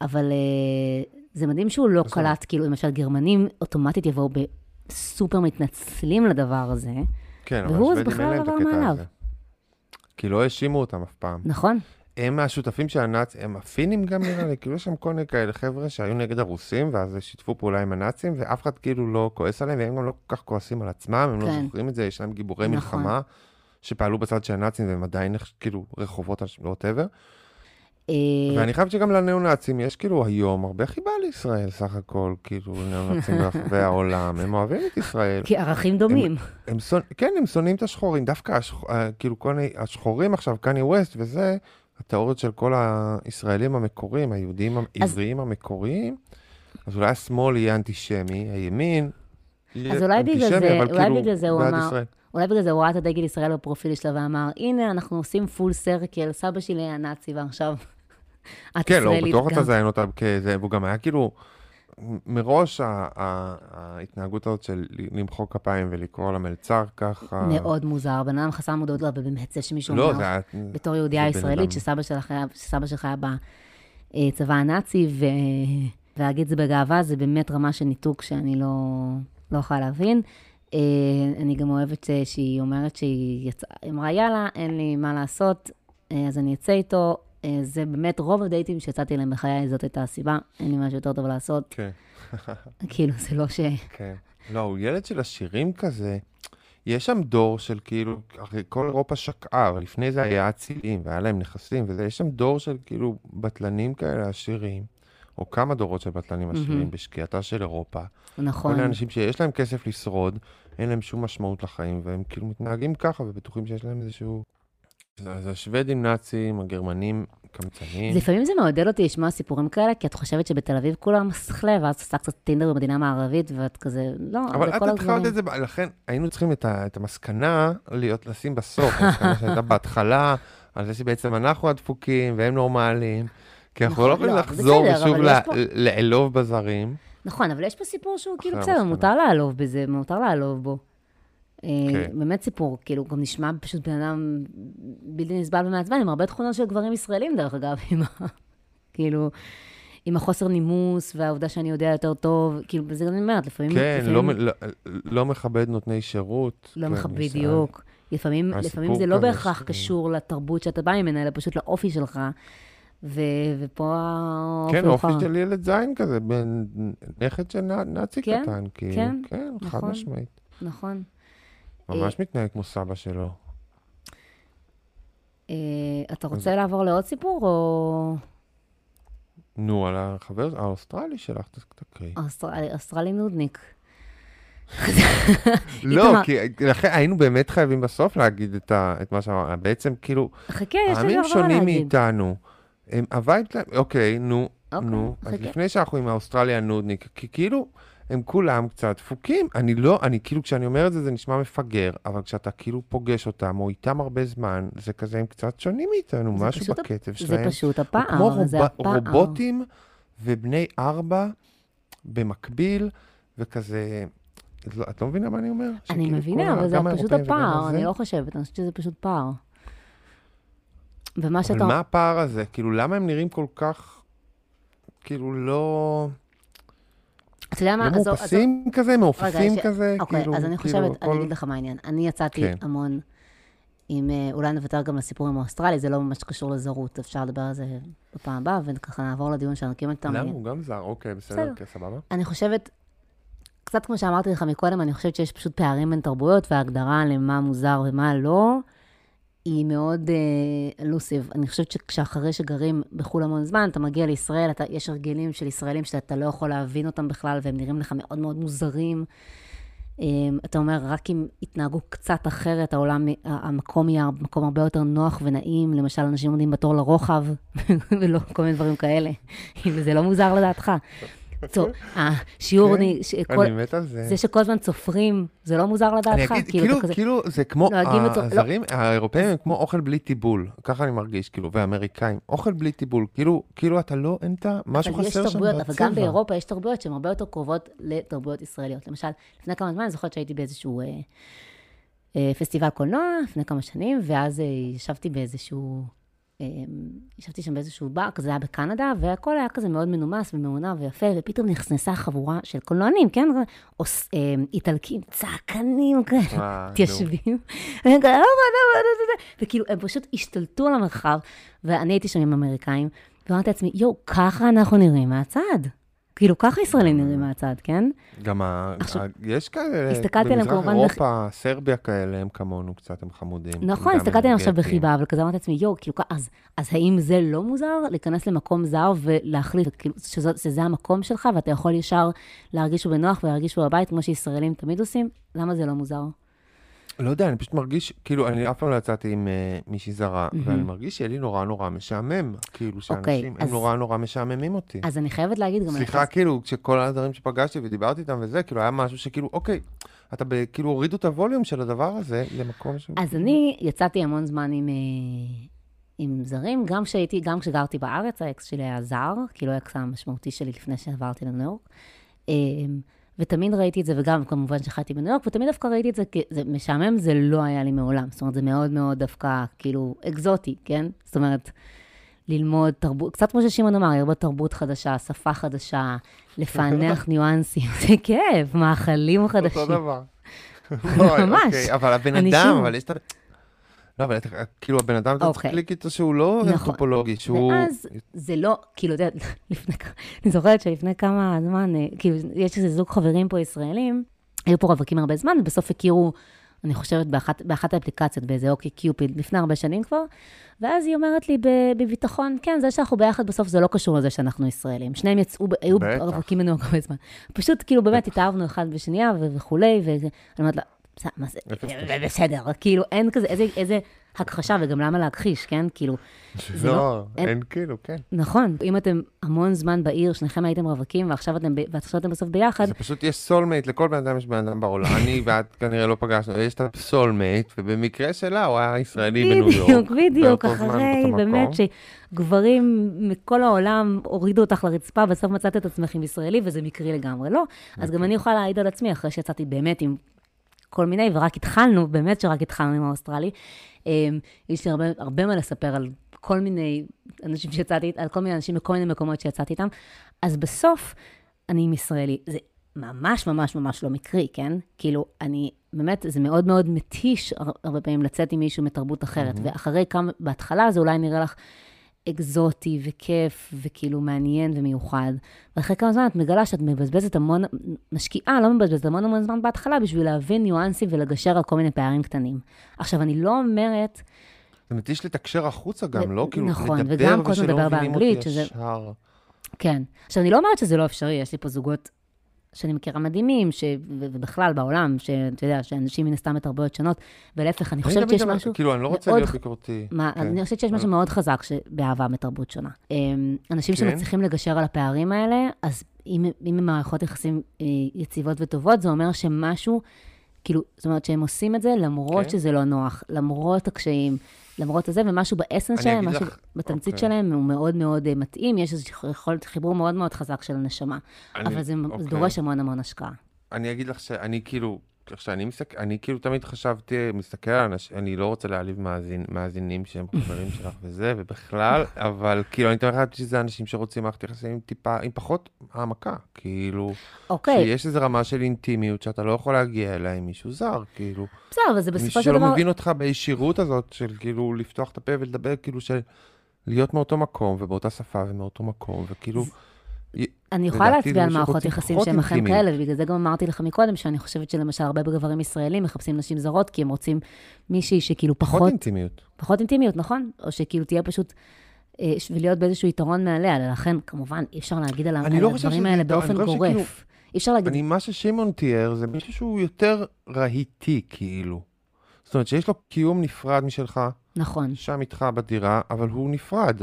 אבל אה, זה מדהים שהוא לא בסדר. קלט, כאילו, למשל, גרמנים אוטומטית יבואו בסופר מתנצלים לדבר הזה, כן, והוא, אז בכלל את עבר מעליו. כי לא האשימו אותם אף פעם. נכון? הם השותפים של הנאצים, הם הפינים גם נראה לי, כאילו יש שם כל מיני כאלה חבר'ה שהיו נגד הרוסים, ואז שיתפו פעולה עם הנאצים, ואף אחד כאילו לא כועס עליהם, והם גם לא כל כך כועסים על עצמם, הם לא כן. זוכרים את זה, יש להם גיבורי נכון. מלחמה, שפעלו בצד של הנאצים, והם עדיין כאילו רחובות על ווטאבר. אה, ואני חושב שגם לניאו-נאצים יש כאילו היום הרבה חיבה לישראל סך הכל, כאילו ניאו-נאצים ברחבי העולם, הם אוהבים את ישראל. כי ערכים דומים. הם כן, הם שונאים את השחורים, דווקא השח, אה, כאילו כל השחורים עכשיו, קניה ווסט וזה, התיאוריות של כל הישראלים המקוריים, היהודים העבריים המקוריים, אז אולי השמאל יהיה אנטישמי, הימין יהיה אז אולי בגלל זה- אולי כאילו בגלל זה הוא אמר- ישראל. אולי בגלל זה הוא ראה את הדגל ישראל בפרופיל שלה ואמר, הנה, אנחנו עושים פול סרקל, סבא שלי היה נאצי ועכשיו את כן, לא, ישראלית בטוח גם. תזיין אותה והוא גם היה כאילו, מראש ההתנהגות הזאת של למחוא כפיים ולקרוא למלצר ככה. מאוד מוזר, בן אדם חסר מודעות, לא, ובאמת זה שמישהו לא, אומר, זה היה... בתור יהודייה ישראלית. שסבא שלך היה, בצבא הנאצי, ו... ולהגיד זה בגאווה, זה באמת רמה של ניתוק שאני לא, לא יכולה להבין. אה, אני גם אוהבת שהיא אומרת שהיא יצאה, אמרה, יאללה, אין לי מה לעשות, אה, אז אני אצא איתו. אה, זה באמת, רוב הדייטים שיצאתי אליהם בחיי, זאת הייתה הסיבה, אין לי משהו יותר טוב לעשות. כן, כאילו, זה לא ש... כן. לא, הוא ילד של עשירים כזה. יש שם דור של כאילו, הרי כל אירופה שקעה, אבל לפני זה היה אצילים, והיה להם נכסים וזה, יש שם דור של כאילו בטלנים כאלה עשירים, או כמה דורות של בטלנים עשירים בשקיעתה של אירופה. נכון. כל מיני אנשים שיש להם כסף לשרוד, אין להם שום משמעות לחיים, והם כאילו מתנהגים ככה, ובטוחים שיש להם איזשהו... אז השוודים נאצים, הגרמנים קמצנים. לפעמים זה מעודד אותי לשמוע סיפורים כאלה, כי את חושבת שבתל אביב כולם מסחלה, ואז את עושה קצת טינדר במדינה מערבית, ואת כזה, לא, אבל זה את כל התחלת הדברים. את זה, ב- לכן היינו צריכים את, ה, את המסקנה להיות, לשים בסוף, המסקנה שהייתה בהתחלה, על זה שבעצם אנחנו הדפוקים והם נורמליים, כי אנחנו נכון, לא יכולים לא, לחזור ושוב אבל לעלוב בזרים. נכון, אבל יש פה סיפור שהוא כאילו בסדר. מותר לעלוב בזה, מותר לעלוב בו. אה, כן. באמת סיפור, כאילו, גם נשמע פשוט בן אדם בלתי נסבל ומעצבן, עם הרבה תכונות של גברים ישראלים, דרך אגב, עם ה... כאילו, עם החוסר נימוס, והעובדה שאני יודע יותר טוב, כאילו, וזה גם אני אומרת, לפעמים... כן, לפעמים לא, לא, לא מכבד נותני שירות. לא כן, מכבד. בדיוק. לפעמים, לפעמים זה לא בהכרח ש- קשור לתרבות שאתה בא ממנה, אלא פשוט לאופי שלך. ו... ופה האופי כן, אופי. של ילד זין כזה, בן נכד של נאצי כן, קטן, כאילו. כן, כן, חד נכון. משמעית. נכון. ממש מתנהג כמו סבא שלו. אה, אתה רוצה לעבור לעוד סיפור, או... נו, על החבר האוסטרלי שלך, ת- תקריא. אוסטרלי, אוסטרלי נודניק. לא. כי לכן היינו באמת חייבים בסוף להגיד את, ה, את מה שאמרנו. בעצם, כאילו, חכה, יש לי העמים הרבה מה שונים להגיד. מאיתנו. הם, ה vibe שלהם, אוקיי, נו, אוקיי, נו. אז. לפני שאנחנו עם האוסטרלי הנודניק, כי כאילו, הם כולם קצת דפוקים. אני לא, אני כאילו, כשאני אומר את זה, זה נשמע מפגר, אבל כשאתה כאילו פוגש אותם, או איתם הרבה זמן, זה כזה, הם קצת שונים מאיתנו, זה משהו פשוט בקצב זה שלהם. פשוט הוא הפער, כמו זה רוב, הפער. רובוטים ובני ארבע במקביל, וכזה... את לא, את לא מבינה מה אני אומר? אני מבינה, אבל זה פשוט הפער, אני לא חושבת, אני חושבת שזה פשוט פער. ומה אבל שאתה... מה הפער הזה? כאילו, למה הם נראים כל כך, כאילו, לא... אתה יודע מה? עזוב- עזוב- מאופסים כזה? מעופפים ש- כזה? אוקיי, כאילו, אז אני כאילו, חושבת, אני אגיד לך מה העניין. אני יצאתי כן. המון עם, אה, אולי נוותר גם לסיפור עם האוסטרלי, זה לא ממש קשור לזרות, אפשר לדבר על זה בפעם הבאה, וככה נעבור לדיון שלנו, אם אתה... למה? הוא גם זר, אוקיי, בסדר. אוקיי, סבבה. אני חושבת, קצת כמו שאמרתי לך מקודם, אני חושבת שיש פשוט פערים בין תרבויות, וההגדרה למה מוזר ומה לא, היא מאוד אלוסיב. אני חושבת שכשאחרי שגרים בחו"ל המון זמן, אתה מגיע לישראל, אתה, יש הרגלים של ישראלים שאתה לא יכול להבין אותם בכלל, והם נראים לך מאוד מאוד מוזרים. אמ, אתה אומר, רק אם יתנהגו קצת אחרת, העולם, המקום יהיה מקום הרבה יותר נוח ונעים. למשל, אנשים עומדים בתור לרוחב, ולא כל מיני דברים כאלה. אם זה לא מוזר לדעתך. השיעור, כן, אני- אני מת על זה. זה שכל הזמן צופרים, זה לא מוזר אני לדעתך? אגיד, אתה כאילו, כזה- כאילו, זה כמו, לא. הזרים, האירופאים הם כמו אוכל בלי טיבול, ככה אני מרגיש, כאילו, והאמריקאים, אוכל בלי טיבול, כאילו, כאילו אתה לא, אין את ה... משהו אבל יש חסר שם תרבויות, אבל גם בצבע. באירופה יש תרבויות שהן הרבה יותר קרובות לתרבויות ישראליות. למשל, לפני כמה זמן, אני זוכרת שהייתי באיזשהו אה, אה, פסטיבל קולנוע, לפני כמה שנים, ואז אה, ישבתי באיזשהו, אה, ישבתי שם באיזשהו בר, כזה היה בקנדה, והכל היה כזה מאוד מנומס ומעונב ויפה, ופתאום נכנסה חבורה של קולנוענים, כן? אוס, אה, איטלקים, צעקנים כאלה. אה, נו. מתיישבים, והם כאלה, "לא, לא, לא, לא, לא, לא", וכאילו, הם פשוט השתלטו על המרחב, ואני הייתי שם עם אמריקאים, ואמרתי לעצמי, יואו, ככה אנחנו נראים מהצד. כאילו, ככה ישראלים נראים מהצד, כן? גם ה... עכשיו. יש כאלה, הסתכלתי עליהם במזרח כמובן אירופה, סרביה כאלה, הם כמונו קצת, הם חמודים. נכון, הסתכלתי עליהם עכשיו. בחיבה, אבל כזה אמרתי לעצמי, יואו, כאילו, אז, אז האם זה לא מוזר להיכנס למקום זר ולהחליט, כאילו, שזאת, שזה המקום שלך, ואתה יכול ישר להרגיש בנוח ולהרגיש בבית, כמו שישראלים תמיד עושים? למה זה לא מוזר? לא יודע, אני פשוט מרגיש, כאילו, אני אף פעם לא יצאתי עם uh, מישהי זרה, ואני מרגיש שיהיה לי נורא נורא משעמם. כאילו, אוקיי, שאנשים, אז- הם נורא נורא משעממים אותי. אז אני חייבת להגיד גם... סליחה, כאילו, כשכל הדברים שפגשתי ודיברתי איתם וזה, כאילו, היה משהו שכאילו, אוקיי, אתה כאילו הורידו את הווליום של הדבר הזה למקום ש... אז אני יצאתי המון זמן עם, אה, עם זרים, גם כשהייתי, גם כשגרתי בארץ, האקס שלי היה זר, כאילו האקס המשמעותי שלי לפני שעברתי לניו יורק. ותמיד ראיתי את זה, וגם כמובן שחייתי בניו יורק, ותמיד דווקא ראיתי את זה, כי זה משעמם, זה לא היה לי מעולם. זאת אומרת, זה מאוד מאוד דווקא, כאילו, אקזוטי, כן? זאת אומרת, ללמוד תרבות, קצת כמו ששמעון אמר, ללמוד תרבות חדשה, שפה חדשה, לפענח ניואנסים, זה כיף, מאכלים חדשים. אותו דבר. ממש. אוקיי, אבל הבן אדם, אבל יש את ה... לא, אבל כאילו הבן אדם, אתה צריך. להקליק איתו שהוא לא נכון. אנתרופולוגי, שהוא... ואז זה לא, כאילו, אתה יודע, לפני כמה, אני זוכרת שלפני כמה זמן, אה, כאילו, יש איזה זוג חברים פה ישראלים, היו פה רווקים הרבה זמן, ובסוף הכירו, אני חושבת, באחת, באחת האפליקציות, באיזה אוקי קיופיד, לפני הרבה שנים כבר, ואז היא אומרת לי בביטחון, כן, זה שאנחנו ביחד בסוף זה לא קשור לזה שאנחנו ישראלים. שניהם יצאו, היו. רווקים יורק הרבה זמן. פשוט, כאילו, באמת התאהבנו אחד בשנייה וכולי, ואני אומרת לה, "בסדר, מה זה, אפס בסדר, כאילו, אין כזה, איזה, איזה הכחשה, וגם למה להכחיש, כן? כאילו, זה לא- לא, אין- אין כאילו, כן. נכון, אם אתם המון זמן בעיר, שניכם הייתם רווקים, ועכשיו אתם, ועכשיו אתם בסוף ביחד, זה פשוט יש soulmate, לכל בן אדם יש בן אדם בעולם. אני ואת כנראה לא פגשנו, יש את ה soulmate, ובמקרה שלה הוא היה ישראלי בניו יורק. בדיוק, בדיוק, אחרי, באמת. שגברים מכל העולם הורידו אותך לרצפה, בסוף מצאת את עצמך עם ישראלי, וזה מקרי לגמרי, לא? אז אוקיי. גם אני יכולה להעיד על עצמי, אחרי שיצאתי באמת עם כל מיני, ורק התחלנו, באמת שרק התחלנו עם האוסטרלי. אמ, יש לי הרבה, הרבה מה לספר על כל מיני אנשים שיצאתי, על כל מיני אנשים בכל מיני מקומות שיצאתי איתם. אז בסוף, אני עם ישראלי. זה ממש ממש ממש לא מקרי, כן? כאילו, אני, באמת, זה מאוד מאוד מתיש הר- הרבה פעמים לצאת עם מישהו מתרבות אחרת. Mm-hmm. ואחרי כמה, בהתחלה זה אולי נראה לך אקזוטי וכיף וכאילו מעניין ומיוחד. ואחרי כמה זמן את מגלה שאת מבזבזת המון, משקיעה, לא מבזבזת המון המון זמן בהתחלה בשביל להבין ניואנסים ולגשר על כל מיני פערים קטנים. עכשיו, אני לא אומרת, זה מתיש לתקשר החוצה גם, לא כאילו נכון, וגם כל הזמן לדבר באנגלית, שזה-. כן. עכשיו, אני לא אומרת שזה לא אפשרי, יש לי פה זוגות שאני מכירה מדהימים, ש... ובכלל בעולם, שאתה יודע, שאנשים מן הסתם בתרבויות שונות, ולהפך, אני חושבת שיש משהו... כאילו, אני לא רוצה להיות ביקורתי. מה, כן. אני חושבת שיש משהו מאוד חזק ש- באהבה מתרבות שונה. אמ, אנשים כן? שמצליחים לגשר על הפערים האלה, אז אם אם הם מערכות יחסים אה, יציבות וטובות, זה אומר שמשהו, כאילו, זאת אומרת שהם עושים את זה למרות כן. שזה לא נוח, למרות הקשיים, למרות הזה, ומשהו באסנס שלהם, משהו לך- בתמצית אוקיי. שלהם הוא מאוד מאוד אה, מתאים, יש יכולת חיבור מאוד מאוד חזק של הנשמה. אני- אבל זה זה אוקיי. דורש המון המון השקעה. אני אגיד לך שאני כאילו, איך שאני מסתכל, אני כאילו תמיד חשבתי, מסתכל על אנשים, אני לא רוצה להעליב מאזין, מאזינים שהם חברים שלך וזה, ובכלל, אבל כאילו, אני תמיד חשבתי שזה אנשים שרוצים מערכת יחסים טיפה, עם פחות העמקה, כאילו, אוקיי, שיש איזו רמה של אינטימיות שאתה לא יכול להגיע אליה עם מישהו זר, כאילו, בסדר, אבל זה בסופו מישהו של שלא דבר... מבין אותך בישירות הזאת, של כאילו לפתוח את הפה ולדבר, כאילו, של להיות מאותו מקום ובאותה שפה ומאותו מקום, וכאילו, אני יכולה להצביע על מערכות יחסים שהן אכן. כאלה, ובגלל זה גם אמרתי לך מקודם, שאני חושבת שלמשל הרבה גברים ישראלים מחפשים נשים זרות, כי הם רוצים מישהי שכאילו פחות פחות, אינטימיות. פחות אינטימיות, נכון? או שכאילו תהיה פשוט, אה, ולהיות באיזשהו יתרון מעליה, לכן, כמובן, אי אפשר להגיד על לא הדברים האלה באופן גורף. אי אפשר להגיד, אני, מה ששמעון תיאר זה מישהו שהוא יותר רהיטי, כאילו. זאת אומרת שיש לו קיום נפרד משלך, נכון. שם איתך בדירה, אבל הוא נפרד.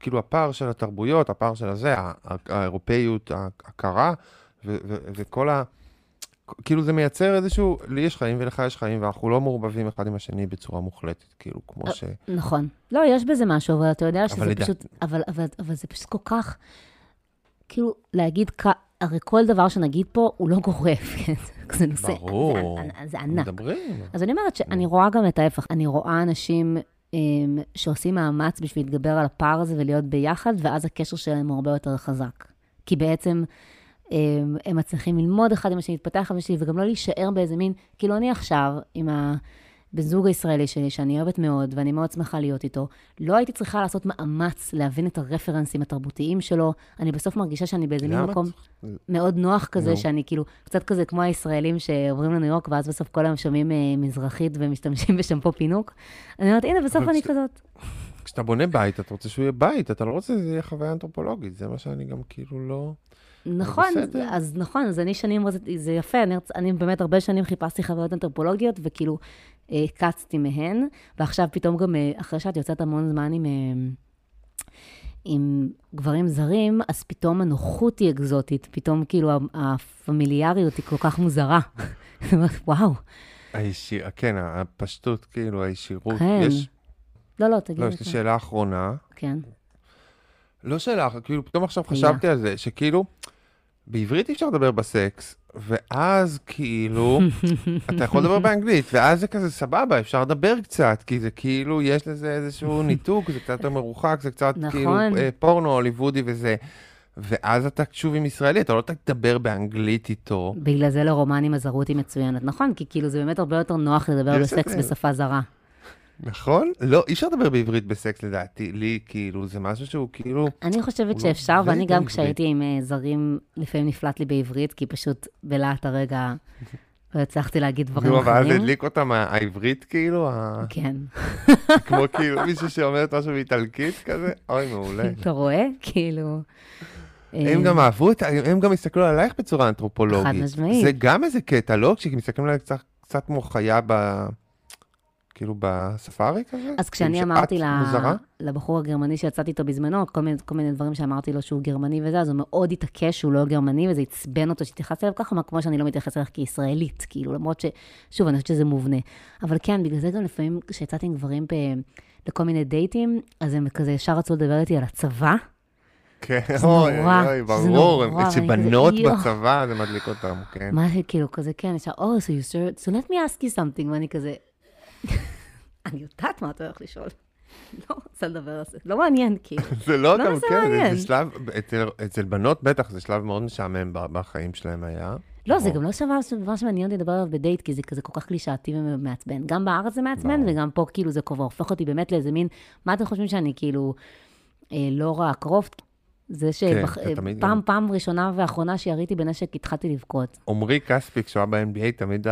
כאילו הפער של התרבויות, הפער של הזה, האירופאיות הקרה, וכל ה... כאילו זה מייצר איזשהו, לי יש חיים ולך יש חיים, ואנחנו לא מעורבבים אחד עם השני בצורה מוחלטת, כאילו, כמו אה, ש... נכון. לא, יש בזה משהו, אבל אתה יודע שזה לדעת- פשוט, אבל, אבל, אבל זה פשוט כל כך, כאילו, להגיד, כ- הרי כל דבר שנגיד פה הוא לא גורף, כן? זה נושא, ברור. זה, זה ענק. מדברים. אז אני אומרת שאני רואה גם את ההפך. אני רואה אנשים שעושים מאמץ בשביל להתגבר על הפער הזה ולהיות ביחד, ואז הקשר שלהם הוא הרבה יותר חזק. כי בעצם הם, הם מצליחים ללמוד אחד עם השני, להתפתח עם השני, וגם לא להישאר באיזה מין, כאילו אני עכשיו, עם הבן זוג הישראלי שלי, שאני אוהבת מאוד, ואני מאוד שמחה להיות איתו, לא הייתי צריכה לעשות מאמץ להבין את הרפרנסים התרבותיים שלו. אני בסוף מרגישה שאני באיזה מין? מקום מאוד נוח כזה, נו. שאני כאילו, קצת כזה כמו הישראלים שעוברים לניו יורק, ואז בסוף כל היום שומעים אה, מזרחית ומשתמשים בשמפו פינוק. אני אומרת, הנה, בסוף אני כש- כזאת. כשאתה בונה בית, אתה רוצה שהוא יהיה בית, אתה לא רוצה שזה יהיה חוויה אנתרופולוגית, זה מה שאני גם כאילו לא... נכון, בסדר. אז נכון, אז אני שנים, זה יפה, אני, אני באמת הרבה שנים חיפשתי חוויות אנתרופולוגיות, וכאילו קצתי מהן, ועכשיו פתאום גם, אה, אחרי שאת יוצאת המון זמן עם, אה, עם גברים זרים, אז פתאום הנוחות היא אקזוטית, פתאום כאילו הפמיליאריות היא כל כך מוזרה. וואו. הישיר, כן, הפשטות, כאילו, הישירות. כן. יש, לא, לא, תגיד. לא, יש לי שאלה אחרונה. כן. לא שאלה, כאילו, פתאום עכשיו. חשבתי על זה, שכאילו, בעברית אי אפשר לדבר בסקס, ואז כאילו, אתה יכול לדבר באנגלית, ואז זה כזה סבבה, אפשר לדבר קצת, כי זה כאילו, יש לזה איזשהו ניתוק, זה קצת יותר מרוחק, זה קצת נכון. כאילו פורנו, הוליוודי וזה. ואז אתה שוב עם ישראלי, אתה לא תדבר באנגלית איתו. בגלל זה לרומנים הזרות היא מצוינת, נכון? כי כאילו זה באמת הרבה יותר נוח לדבר בסקס. בשפה זרה. נכון? לא, אי אפשר לדבר בעברית בסקס לדעתי, לי כאילו, זה משהו שהוא כאילו, אני חושבת לא שאפשר, ואני גם. כשהייתי עם אה, זרים, לפעמים נפלט לי בעברית, כי פשוט בלהט הרגע לא הצלחתי להגיד דברים אחרים. הדליק אותם העברית כאילו, כן. כמו כאילו מישהו שאומרת משהו באיטלקית כזה, אוי, מעולה. אתה רואה? כאילו... הם אה, גם אהבו את, הם גם הסתכלו עלייך בצורה אנתרופולוגית. חד משמעית. זה גם איזה קטע, לא? כשמסתכלים עלייך קצת כמו חיה ב... כאילו בספארי כזה? אז כשאני אמרתי שאת ל- מוזרה? לבחור הגרמני שיצאתי איתו בזמנו, כל מיני, כל מיני דברים שאמרתי לו שהוא גרמני וזה, אז הוא מאוד התעקש שהוא לא גרמני, וזה עצבן אותו שהתייחסתי אליו ככה, כמו שאני לא מתייחסת אליך כישראלית, כאילו, למרות ש... שוב, אני חושבת שזה מובנה. אבל כן, בגלל זה גם לפעמים כשיצאתי עם גברים ב... לכל מיני דייטים, אז הם כזה ישר רצו לדבר איתי על הצבא. כן, זה אוי, אוי, זה ברור, שבנות. בצבא זה מדליק אותם, כן. מה זה כאילו כזה, כן, ישר, oh, so you served, so let me ask you something, ואני כזה, אני יודעת מה אתה הולך לשאול. לא רוצה לדבר על זה, לא מעניין, כאילו. זה לא לא, גם, זה כן, שלב, אצל- בנות בטח זה שלב מאוד משעמם בחיים שלהם היה. לא, זה. גם לא שווה דבר שמעניין אותי לדבר עליו בדייט, כי זה כזה כל כך קלישאתי ומעצבן. גם בארץ זה מעצבן. וגם פה כאילו זה כבר הופך אותי באמת לאיזה מין, מה אתם חושבים שאני כאילו אה, לא רואה קרוב? זה כן, שפעם, גם- פעם ראשונה ואחרונה שיריתי בנשק, התחלתי לבכות. עמרי כספי, כשהוא היה ב-NBA, תמיד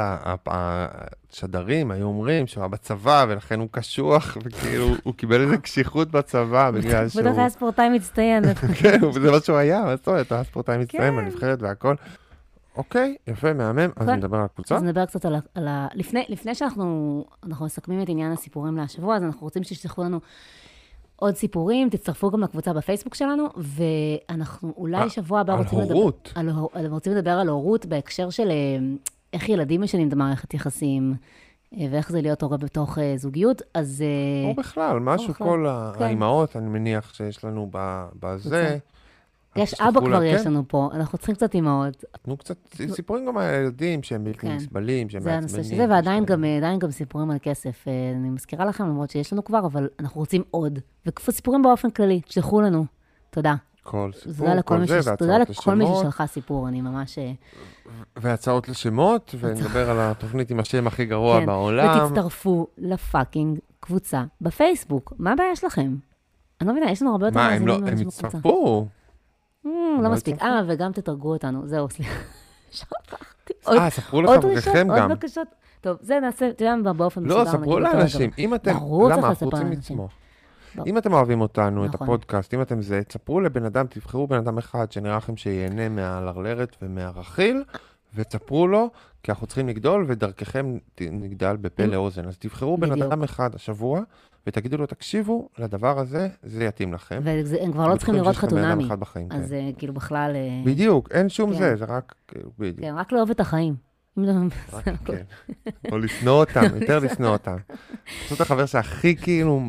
השדרים היו אומרים שהוא היה בצבא, ולכן הוא קשוח, וכאילו, הוא קיבל איזה קשיחות בצבא, בגלל שהוא... בטח היה ספורטאי מצטיין. כן, זה מה שהוא היה, מה זאת אומרת, היה ספורטאי מצטיין כן. בנבחרת והכל. אוקיי, יפה, מהמם, אז כן. נדבר על הקבוצה. אז נדבר קצת על ה... לפני, שאנחנו אנחנו מסכמים את עניין הסיפורים להשבוע, אז אנחנו רוצים שתשלחו לנו עוד סיפורים, תצטרפו גם לקבוצה בפייסבוק שלנו, ואנחנו אולי אה, שבוע הבא רוצים לדבר... הורות. על הור- על- רוצים לדבר על הורות בהקשר של אה, איך ילדים משנים את המערכת יחסים, אה, ואיך זה להיות הורה בתוך זוגיות, אז... או בכלל, משהו, בכלל, כל כן. האימהות, אני מניח שיש לנו בזה. יש אבא לה- כבר יש כן, לנו פה, אנחנו צריכים קצת אימהות. תנו קצת סיפורים גם על הילדים שהם בלתי כן. נסבלים, שהם זה מעצבנים. הנושא של זה, ועדיין גם, אה, עדיין גם סיפורים על כסף. אה, אני מזכירה לכם, למרות שיש לנו כבר, אבל אנחנו רוצים עוד. וסיפורים באופן כללי, תשלחו לנו. תודה. כל תודה סיפור, כל זה, ש- תודה והצעות לכל מי לשמות, ששלחה סיפור, אני ממש... אה, והצעות לשמות, ונדבר על התוכנית עם השם הכי גרוע כן. בעולם. ותצטרפו לפאקינג קבוצה בפייסבוק. מה הבעיה שלכם? אני לא מבינה, יש לנו הרבה יותר מה, מאזינים מאנשים בקבוצה. Mm, הם לא לא מספיק. יצטרפו? אה, וגם תתרגו אותנו. זהו, סליחה. שכחתי. עוד- אה, ספרו עוד לחבריכם עוד גם. בקשות. טוב, זה נעשה, אתה יודע באופן מסודר. לא, ספרו לאנשים. אם אתם, ברור, צריך לספר לאנשים. אם אתם אוהבים אותנו, את נכון. הפודקאסט, אם אתם זה, תספרו לבן אדם, תבחרו בן אדם אחד שנראה לכם שיהנה מהלרלרת ומהרכיל, ותספרו לו, כי אנחנו צריכים לגדול, ודרככם נגדל בפה לאוזן. אז תבחרו בן. אדם אחד השבוע, ותגידו לו, תקשיבו לדבר הזה, זה יתאים לכם. והם כבר לא צריכים לראות חתונמי. אז כן. אה, כאילו בכלל... אה, בדיוק, אין שום כן. זה, זה רק, כאילו, בדיוק. כן, רק לאהוב את החיים. רק, כן. או לשנוא אותם, יותר לשנוא אותם. פשוט החבר שהכי כאילו,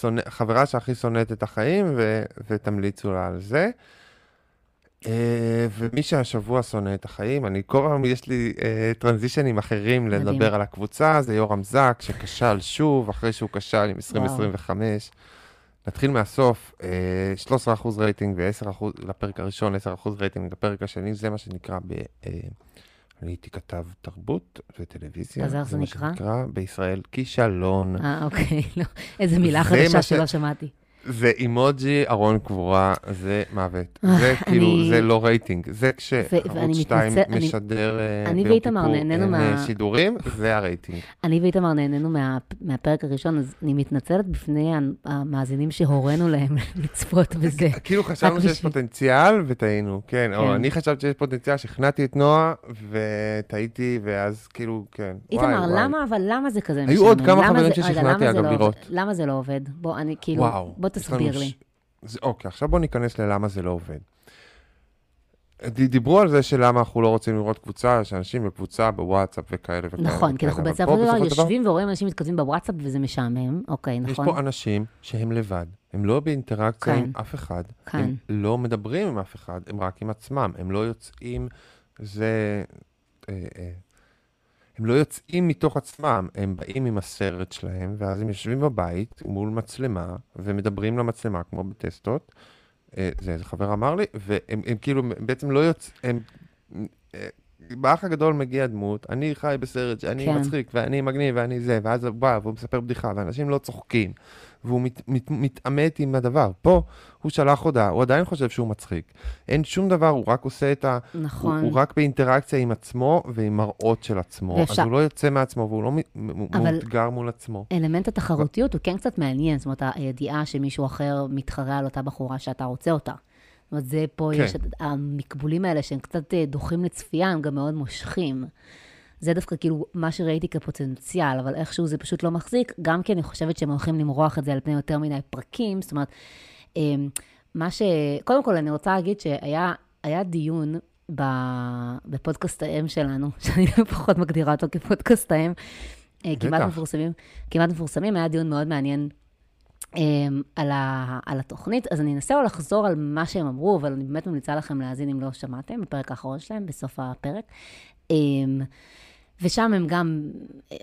שונא- חברה שהכי שונאת את החיים, ו- ותמליצו לה על זה. אה, ומי שהשבוע שונא את החיים, אני כל פעם, יש לי אה, טרנזישנים אחרים מדהים. לדבר על הקבוצה, זה יורם זק, שכשל שוב, אחרי שהוא כשל עם 2025. נתחיל מהסוף, אה, 13% רייטינג ו-10% לפרק הראשון, 10% רייטינג לפרק השני, זה מה שנקרא ב... אה, אני הייתי כתב תרבות וטלוויזיה. אז איך זה מה נקרא? שנקרא בישראל כישלון. אה, אוקיי, לא. איזה מילה זה חדשה מה שלא שמעתי. זה אימוג'י ארון קבורה, זה מוות. אה, זה כאילו, זה לא רייטינג. זה כשערוץ 2 מתנצל- אני- משדר אה, אה, שידורים, זה הרייטינג. אני ואיתמר נהנינו מה- מהפרק הראשון, אז אני מתנצלת בפני המאזינים שהורינו להם לצפות בזה. כאילו חשבנו שיש פוטנציאל וטעינו, כן, או כן. אני חשבתי שיש פוטנציאל, שכנעתי את נועה וטעיתי, ואז כאילו, כן, איתמר. למה, אבל למה זה כזה היו עוד? כמה חברים ששכנעתי, אגב, לא לראות. למה זה לא עובד? בוא, אני כאילו, תסביר לי. זה, אוקיי, עכשיו בואו ניכנס ללמה זה לא עובד. דיברו על זה שלמה אנחנו לא רוצים לראות קבוצה, שאנשים בקבוצה בוואטסאפ וכאלה וכאלה. נכון, כי אנחנו בעצם יושבים ורואים אנשים מתכתבים בוואטסאפ וזה משעמם, אוקיי, נכון. יש פה אנשים שהם לבד, הם לא באינטראקציה עם אף אחד, הם לא מדברים עם אף אחד, הם רק עם עצמם, הם לא יוצאים, זה... אה, אה, הם לא יוצאים מתוך עצמם, הם באים עם הסרט שלהם, ואז הם יושבים בבית מול מצלמה, ומדברים למצלמה כמו בטסטות. אה, זה איזה חבר אמר לי, והם כאילו בעצם לא יוצאים, באח הגדול מגיע דמות, אני חי בסרט שאני כן. מצחיק, ואני מגניב, ואני זה, ואז הוא בא, והוא מספר בדיחה, ואנשים לא צוחקים. והוא מת, מת, מתעמת עם הדבר. פה הוא שלח הודעה, הוא עדיין חושב שהוא מצחיק. אין שום דבר, הוא רק עושה את ה... נכון. הוא, הוא רק באינטראקציה עם עצמו ועם מראות של עצמו. ואפשר... אז הוא לא יוצא מעצמו והוא לא מאותגר מול עצמו. אלמנט התחרותיות הוא כן קצת מעניין, זאת אומרת, הידיעה שמישהו אחר מתחרה על אותה בחורה שאתה רוצה אותה. זאת אומרת, זה פה כן. יש את המקבולים האלה שהם קצת אה, דוחים לצפייה, הם גם מאוד מושכים. זה דווקא כאילו מה שראיתי כפוטנציאל, אבל איכשהו זה פשוט לא מחזיק, גם כי אני חושבת שהם הולכים למרוח את זה על פני יותר מדי פרקים, זאת אומרת, אמ, מה ש... קודם כל, אני רוצה להגיד שהיה דיון בפודקאסט האם שלנו, שאני פחות מגדירה אותו כפודקאסט האם, אה, כמעט מפורסמים, כמעט מפורסמים, היה דיון מאוד מעניין אמ, על, ה, על התוכנית, אז אני אנסה לחזור על מה שהם אמרו, אבל אני באמת ממליצה לכם להאזין אם לא שמעתם, בפרק האחרון שלהם, בסוף הפרק. אמ, ושם הם גם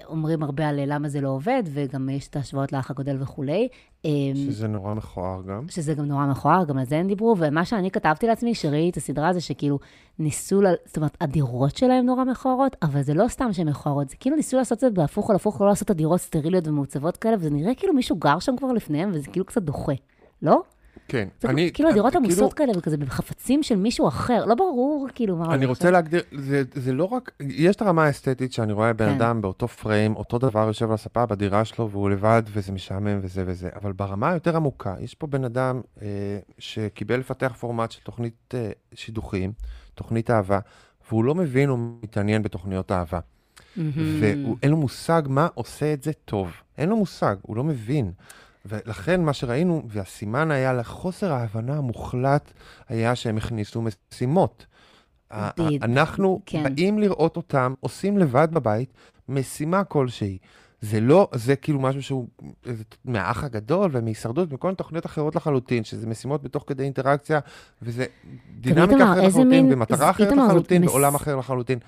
אומרים הרבה על למה זה לא עובד, וגם יש את ההשוואות לאח הגודל וכולי. אמ, שזה נורא מכוער גם. שזה גם נורא מכוער, גם על זה הם דיברו, ומה שאני כתבתי לעצמי, כשראיתי את הסדרה הזו, שכאילו ניסו, לה, זאת אומרת, הדירות שלהם נורא מכוערות, אבל זה לא סתם שהן מכוערות, זה כאילו ניסו לעשות את זה בהפוך על הפוך, לא לעשות את הדירות סטריליות ומעוצבות כאלה, וזה נראה כאילו מישהו גר שם כבר לפניהם, וזה כאילו קצת דוחה, לא? כן. זה אני, כאילו הדירות עמוסות כאילו, כאלה, וכזה בחפצים של מישהו אחר, לא ברור כאילו מה... אני רוצה להגדיר, זה, זה לא רק, יש את הרמה האסתטית שאני רואה בן כן. אדם באותו פריים, אותו דבר יושב על הספה בדירה שלו, והוא לבד, וזה משעמם וזה וזה, אבל ברמה היותר עמוקה, יש פה בן אדם אה, שקיבל לפתח פורמט של תוכנית אה, שידוכים, תוכנית אהבה, והוא לא מבין, הוא מתעניין בתוכניות אהבה. Mm-hmm. ואין לו מושג מה עושה את זה טוב. אין לו מושג, הוא לא מבין. ולכן מה שראינו, והסימן היה לחוסר ההבנה המוחלט, היה שהם הכניסו משימות. אנחנו כן. באים לראות אותם, עושים לבד בבית משימה כלשהי. זה לא, זה כאילו משהו שהוא מהאח הגדול ומהישרדות, מכל מיני תוכניות אחרות לחלוטין, שזה משימות בתוך כדי אינטראקציה, וזה דינמיקה אחרת לחלוטין, ומטרה אחרת לחלוטין, ועולם אחר לחלוטין.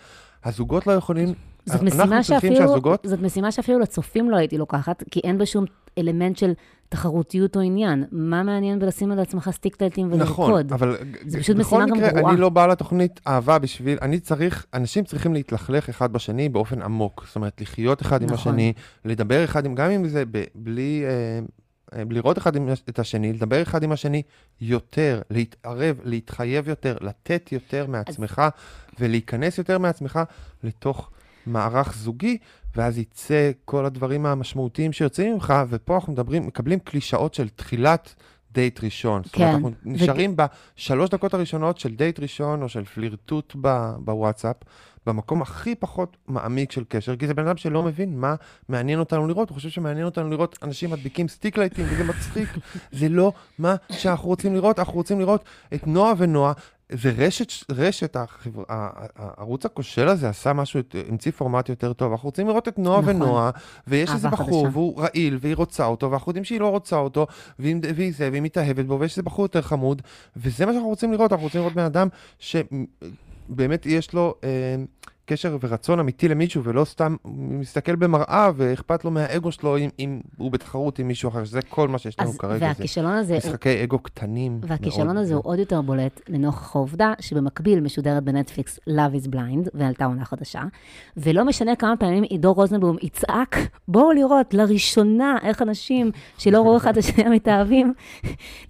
הזוגות לא יכולים זאת משימה, שאפילו, שהזוגות... זאת משימה שאפילו לצופים לא הייתי לוקחת, כי אין בה שום אלמנט של תחרותיות או עניין. מה מעניין בלשים על עצמך סטיקטלטים ולרקוד? נכון, אבל זה פשוט משימה גם גרועה. בכל מקרה, אני לא בא לתוכנית אהבה בשביל, אני צריך, אנשים צריכים להתלכלך אחד בשני באופן עמוק. זאת אומרת, לחיות אחד נכון. עם השני, לדבר אחד עם, גם אם זה ב, בלי... אה, אה לראות אחד עם, את השני, לדבר אחד עם השני יותר, להתערב, להתחייב יותר, לתת יותר מעצמך אז... ולהיכנס יותר מעצמך לתוך מערך זוגי, ואז יצא כל הדברים המשמעותיים שיוצאים ממך, ופה אנחנו מדברים, מקבלים קלישאות של תחילת דייט ראשון. כן. זאת אומרת, כן. אנחנו נשארים ו... בשלוש דקות הראשונות של דייט ראשון, או של פלירטוט בוואטסאפ, במקום הכי פחות מעמיק של קשר, כי זה בן אדם שלא מבין מה מעניין אותנו לראות, הוא חושב שמעניין אותנו לראות אנשים מדביקים סטיקלייטים, וזה מצחיק. זה לא מה שאנחנו רוצים לראות, אנחנו רוצים לראות את נועה ונועה זה רשת, רשת, החבר... הערוץ הכושל הזה עשה משהו, המציא פורמט יותר טוב. אנחנו רוצים לראות את נועה נכון. ונועה, ויש איזה בחור, חדשה. והוא רעיל, והיא רוצה אותו, ואנחנו יודעים שהיא לא רוצה אותו, והיא, והיא זה, והיא מתאהבת בו, ויש איזה בחור יותר חמוד, וזה מה שאנחנו רוצים לראות, אנחנו רוצים לראות בן אדם שבאמת יש לו... אה, קשר ורצון אמיתי למישהו, ולא סתם מסתכל במראה ואכפת לו מהאגו שלו אם, אם הוא בתחרות עם מישהו אחר, שזה כל מה שיש לנו כרגע. והכישלון הזה... משחקי הוא... אגו קטנים והכישלון הזה הוא עוד יותר בולט לנוכח העובדה שבמקביל משודרת בנטפליקס Love is Blind, ועלתה עונה חדשה, ולא משנה כמה פעמים עידו רוזנבלום יצעק, בואו לראות לראשונה איך אנשים שלא ראו אחד את השני מתאהבים,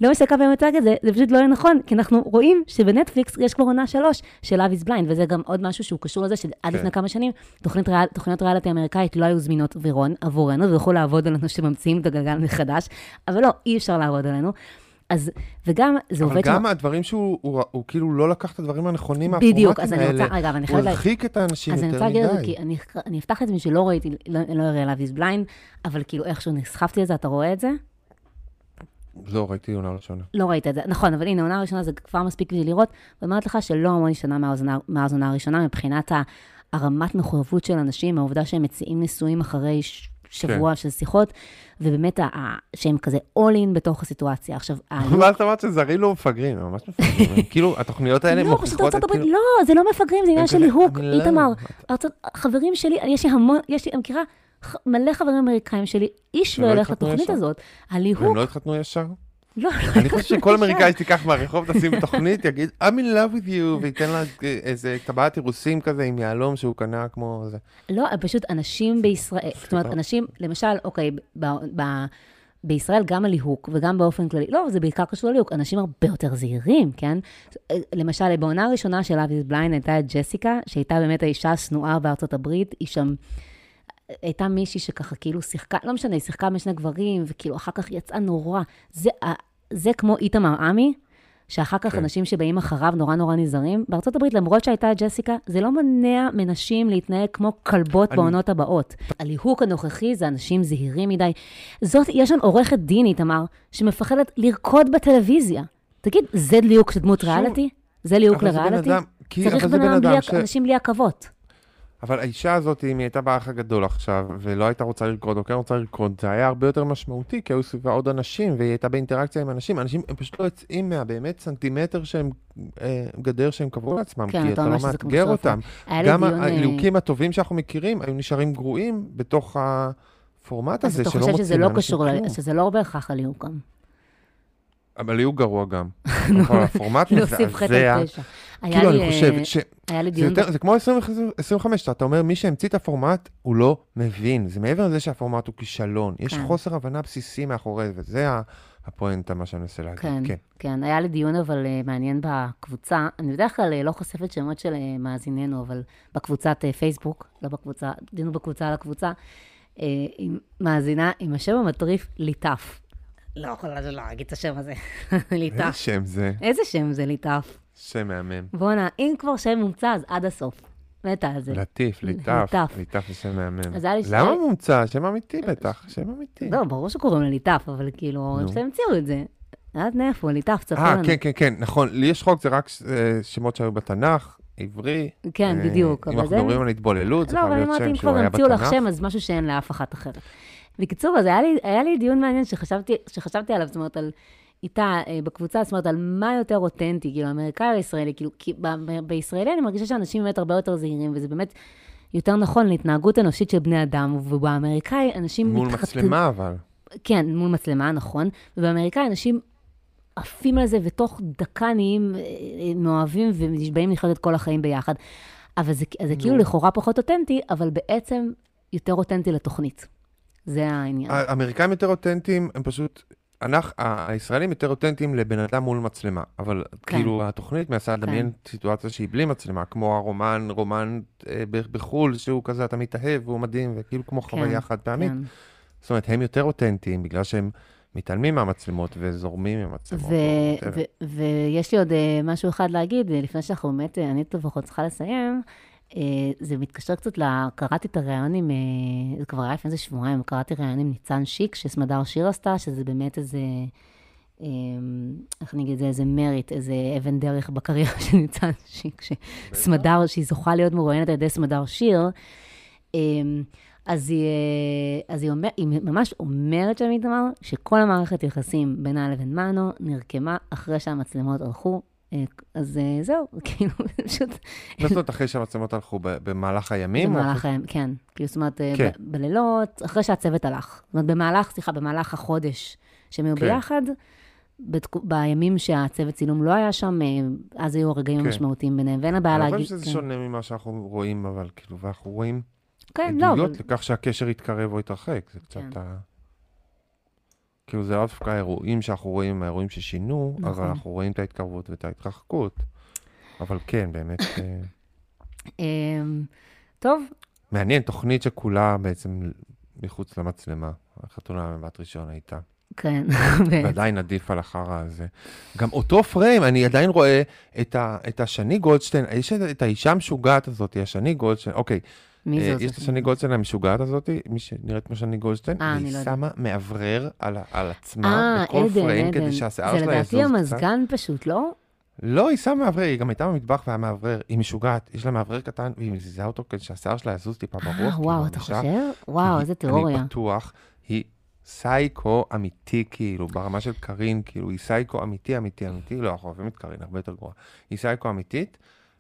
לא משנה כמה פעמים יצעק את זה, זה פשוט לא יהיה נכון, כי אנחנו רואים שבנטפליקס יש כבר עונה שלוש של Love is Blind, וזה גם עוד משהו שהוא קשור לזה שעד לפני כן. כמה שנים, תוכניות ריאליטי אמריקאית לא היו זמינות עבורנו, ויכולו לעבוד עלינו שממציאים את הגלגל מחדש, אבל לא, אי אפשר לעבוד עלינו. אז, וגם, זה עובד... אבל גם הדברים שהוא, הוא, הוא כאילו לא לקח את הדברים הנכונים מהפורמטים האלה. בדיוק, אז אני רוצה, רגע, אבל אני חייבת... הוא הרחיק את האנשים יותר מדי. אז אני רוצה להגיד את זה, כי אני, אני אפתח את זה בשביל לא ראיתי, לא, לא אראה Love is Blind, אבל כאילו איכשהו נסחפתי לזה, אתה רואה את זה? לא, ראיתי עונה ראשונה. לא ראית את זה, נכון, אבל הנה, עונה ראשונה זה כבר מספיק בשביל לראות, ואומרת לך שלא המון השתנה מאז עונה הראשונה, מבחינת הרמת מחויבות של אנשים, העובדה שהם מציעים נישואים אחרי שבוע כן. של שיחות, ובאמת שהם כזה all in בתוך הסיטואציה. עכשיו, מה את אמרת שזרים לא מפגרים, הם ממש מפגרים. כאילו, התוכניות האלה לא, מוכיחות את כאילו... לא, זה לא מפגרים, זה עניין של ליהוק, לא איתמר. חברים שלי, יש לי המון, יש לי, אני מכירה מלא חברים אמריקאים שלי, איש לא והולך לתוכנית הזאת. הליהוק... הם לא התחתנו ישר? לא, לא. אני חושב שכל אמריקאי שתיקח מהרחוב, תשים תוכנית, יגיד, I'm in love with you, וייתן לה איזה טבעת אירוסים כזה עם יהלום שהוא קנה כמו זה. לא, פשוט אנשים בישראל, זאת אומרת, אנשים, למשל, אוקיי, בישראל גם הליהוק וגם באופן כללי, לא, זה בעיקר קשור לליהוק, אנשים הרבה יותר זהירים, כן? למשל, בעונה הראשונה של אביס בליין הייתה את ג'סיקה, שהייתה באמת האישה השנואה בארצות הברית, היא שם... הייתה מישהי שככה כאילו שיחקה, לא משנה, היא שיחקה משני גברים, וכאילו אחר כך יצאה נורא. זה, זה כמו איתמר עמי, שאחר כך כן. אנשים שבאים אחריו נורא נורא נזהרים. בארצות הברית, למרות שהייתה ג'סיקה, זה לא מונע מנשים להתנהג כמו כלבות אני... בעונות הבאות. הליהוק הנוכחי זה אנשים זהירים מדי. זאת, יש שם עורכת דין, איתמר, שמפחדת לרקוד בטלוויזיה. תגיד, זה ליהוק של דמות ריאליטי? זה ליהוק לריאליטי? צריך בן אדם בלי, ש... אנשים בלי עכבות. אבל האישה הזאת, אם היא הייתה באח הגדול עכשיו, ולא הייתה רוצה לרקוד, או כן רוצה לרקוד, זה היה הרבה יותר משמעותי, כי היו סביבה עוד אנשים, והיא הייתה באינטראקציה עם אנשים. אנשים, הם פשוט לא יוצאים מהבאמת סנטימטר שהם, אה, גדר שהם קבעו לעצמם, כן, כי אתה לא מאתגר אותם. גם אה, הליהוקים הטובים שאנחנו מכירים, היו נשארים גרועים בתוך הפורמט הזה, שלא מוצאים אז אתה חושב שזה לא קשור, שזה לא בהכרח הליהוק גם. אבל יהיו גרוע גם. אבל הפורמט מזעזע. כאילו, אני חושב ש... היה לי דיון... זה כמו 25, אתה אומר, מי שהמציא את הפורמט, הוא לא מבין. זה מעבר לזה שהפורמט הוא כישלון. יש כן. חוסר הבנה בסיסי מאחורי זה, וזה הפואנטה, מה שאני מנסה להגיד. כן, כן. היה לי דיון אבל אה, מעניין בקבוצה. אני בדרך כלל אה, לא חושפת שמות של אה, מאזיננו, אבל בקבוצת פייסבוק, לא בקבוצה, דיון בקבוצה על הקבוצה, מאזינה עם השם המטריף ליטף. לא יכולה שלא להגיד את השם הזה, ליטף. איזה שם זה? איזה שם זה ליטף? שם מהמם. בואנה, אם כבר שם מומצא, אז עד הסוף. מתה על זה. לטיף, ליטף. ליטף זה שם מהמם. למה מומצא? שם אמיתי בטח, שם אמיתי. לא, ברור שקוראים לה ליטף, אבל כאילו, שהם המציאו את זה. עד מאיפה, ליטף, צפון. אה, כן, כן, כן, נכון. לי יש חוק, זה רק אה, שמות שהיו בתנ"ך. עברי. כן, אה, בדיוק. אם אנחנו מדברים על התבוללות, זה יכול להיות שם שהוא היה בתנ"ך. לא, אבל אם כבר המציאו לך שם, אז משהו שאין לאף אחת אחרת. בקיצור, אז היה לי, היה לי דיון מעניין שחשבתי, שחשבתי עליו, זאת אומרת, על איתה אה, בקבוצה, זאת אומרת, על מה יותר אותנטי, כאילו, אמריקאי או ישראלי, כאילו, כי ב, בישראלי אני מרגישה שאנשים באמת הרבה יותר זהירים, וזה באמת יותר נכון להתנהגות אנושית של בני אדם, ובאמריקאי אנשים מול מתחת... מצלמה, אבל. כן, מול מצלמה, נכון, ובאמריקאי אנשים עפים על זה, ותוך דקה נהיים אה, מאוהבים ונשבעים לחיות את כל החיים ביחד. אבל זה, זה כאילו לכאורה פחות אותנטי, אבל בעצם יותר אותנטי לתוכנית. זה העניין. האמריקאים יותר אותנטיים, הם פשוט... אנחנו, הישראלים יותר אותנטיים לבן אדם מול מצלמה, אבל כן. כאילו התוכנית מנסה כן. לדמיין סיטואציה שהיא בלי מצלמה, כמו הרומן, רומן אה, בחו"ל, שהוא כזה, אתה מתאהב והוא מדהים, וכאילו כמו כן, חוויה חד פעמית. כן. זאת אומרת, הם יותר אותנטיים בגלל שהם מתעלמים מהמצלמות וזורמים מהמצלמות. ויש לי עוד uh, משהו אחד להגיד, לפני שאנחנו באמת, אה, אני לפחות צריכה לסיים. אה, זה מתקשר קצת ל... קראתי את הריאיון עם... אה, זה כבר היה לפני איזה שבועיים, קראתי ריאיון עם ניצן שיק, שסמדר שיר עשתה, שזה באמת איזה... אה, איך אני אגיד את זה? איזה מריט, איזה אבן דרך בקריירה של ניצן שיק, שסמדר, שהיא זוכה להיות מרואיינת על ידי סמדר שיר. אז היא, אז היא, אומר, היא ממש אומרת שם, איתמר, שכל המערכת יחסים בינה לבין מנו נרקמה אחרי שהמצלמות הלכו, אה, אז אה, זהו, כאילו, פשוט... זאת אומרת, אחרי שהמצלמות הלכו במהלך הימים? במהלך הימים, כן. כאילו, זאת אומרת, אה, כן. בלילות, אחרי שהצוות הלך. זאת אומרת, במהלך, סליחה, במהלך החודש שהם היו כן. ביחד, בימים שהצוות צילום לא היה שם, אז היו הרגעים כן. המשמעותיים ביניהם, ואין הבעיה להגיד... אני חושב שזה שונה ממה שאנחנו רואים, אבל כאילו, ואנחנו רואים עדויות לכך שהקשר יתקרב או יתרחק. זה קצת ה... כאילו זה לאו דווקא האירועים שאנחנו רואים, האירועים ששינו, נכון. אבל אנחנו רואים את ההתקרבות ואת ההתרחקות. אבל כן, באמת... אה, אמ, טוב. מעניין, תוכנית שכולה בעצם מחוץ למצלמה. החתונה מבת ראשון הייתה. כן, ועדיין עדיף על החרא הזה. גם אותו פריים, אני עדיין רואה את, ה, את השני גולדשטיין, יש את האישה המשוגעת הזאת, השני גולדשטיין, אוקיי, מי אה, זאת? יש את השני גולדשטיין המשוגעת הזאת, מי שנראית כמו שני גולדשטיין, אה, אני לא והיא. שמה מאוורר על עצמה, אה, בכל פריים. כדי שהשיער זה שלה יזוז לדעתי קצת. המזגן פשוט, לא? לא, היא שמה מאוורר, היא גם הייתה במטבח והיה מאוורר, היא משוגעת, יש לה מאוורר קטן, והיא מזיזה אותו כדי שהשיער שלה יזוז טיפה ברוח. אה, היא וואו, אתה חושב? וואו, איזה היא- תיאוריה. אני בטוח, היא סייקו אמיתי, כאילו, ברמה של קארין, כאילו, היא סייקו אמיתי, אמיתי, אמיתי, לא, אנחנו אוהבים את קארין, הרבה יותר גרועה. היא סייקו אמיתית,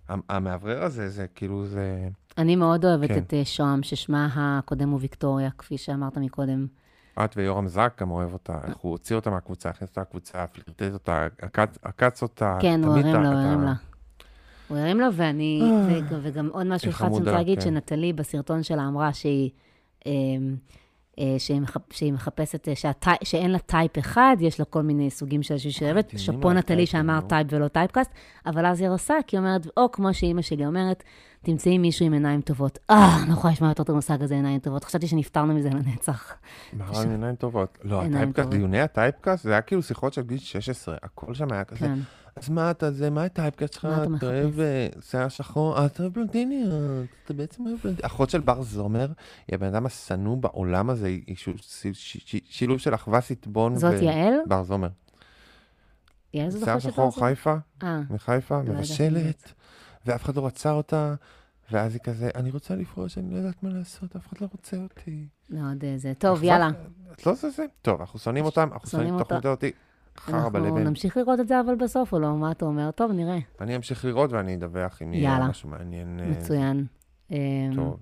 המ- המאוורר הזה, זה כאילו, זה... אני מאוד אוהבת כן. את אה, שוהם, ששמה הקודם הוא ויקטוריה, כפי שאמרת מקודם. את ויורם זק גם אוהב אותה, איך הוא הוציא אותה מהקבוצה, הכניס אותה לקבוצה, פלירטט אותה, עקץ- אותה. כן, הוא הרים לה, הוא הרים לה. הוא הרים לה, ואני, וג- וגם עוד משהו אחד שאני רוצה להגיד, כן. שנטלי בסרטון שלה אמרה שהיא, אמ, אה, שהיא מחפ- שהיא מחפשת, אה, שהטי- שאין לה type אחד, יש לה כל מיני סוגים של שהיא שאוהבת. מדהימים שאפו נטלי שאמר נו. type ולא typecast, אבל אז היא עושה, כי היא אומרת, או כמו שאימא שלי אומרת, תמצאי מישהו עם עיניים טובות. אה, אני לא יכולה לשמוע יותר את המושג הזה, עיניים טובות. חשבתי שנפטרנו מזה לנצח. מה רע עם עיניים טובות? לא, הטייפקאסט. דיוני הטייפקאסט, זה היה כאילו שיחות של גיל 16, הכל שם היה כזה. אז מה אתה זה, מה הטייפקאסט שלך? מה אתה אתה מחפש? אוהב אה, שיער שחור? אה, אתה אוהב בלונדיניות, אתה בעצם אוהב בלונדיניות. אחות של בר זומר, היא הבן אדם השנוא בעולם הזה, היא שילוב של אחווה סטבון זאת יעל? בר זומר. יעל זאת שיער שחור, שתעזור? חיפה, אה, מחיפה, ידעתי מבשלת, ואף אחד לא רצה אותה, ואז היא כזה, אני רוצה לפרוש, אני לא יודעת מה לעשות, אף אחד לא רוצה אותי. מאוד אה, זה. טוב, יאללה. את לא זה זה? טוב, אנחנו שונאים אותם, אנחנו שונאים את חרא אנחנו בלבן. נמשיך לראות את זה אבל בסוף, או לא? מה אתה אומר? טוב, נראה. אני אמשיך לראות ואני אדווח אם יהיה יאללה. משהו מעניין. אה, מצוין. אמ, טוב,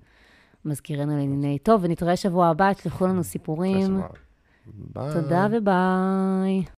מזכירנו לענייני. טוב, ונתראה שבוע הבא, תשלחו לנו סיפורים. ביי. תודה וביי.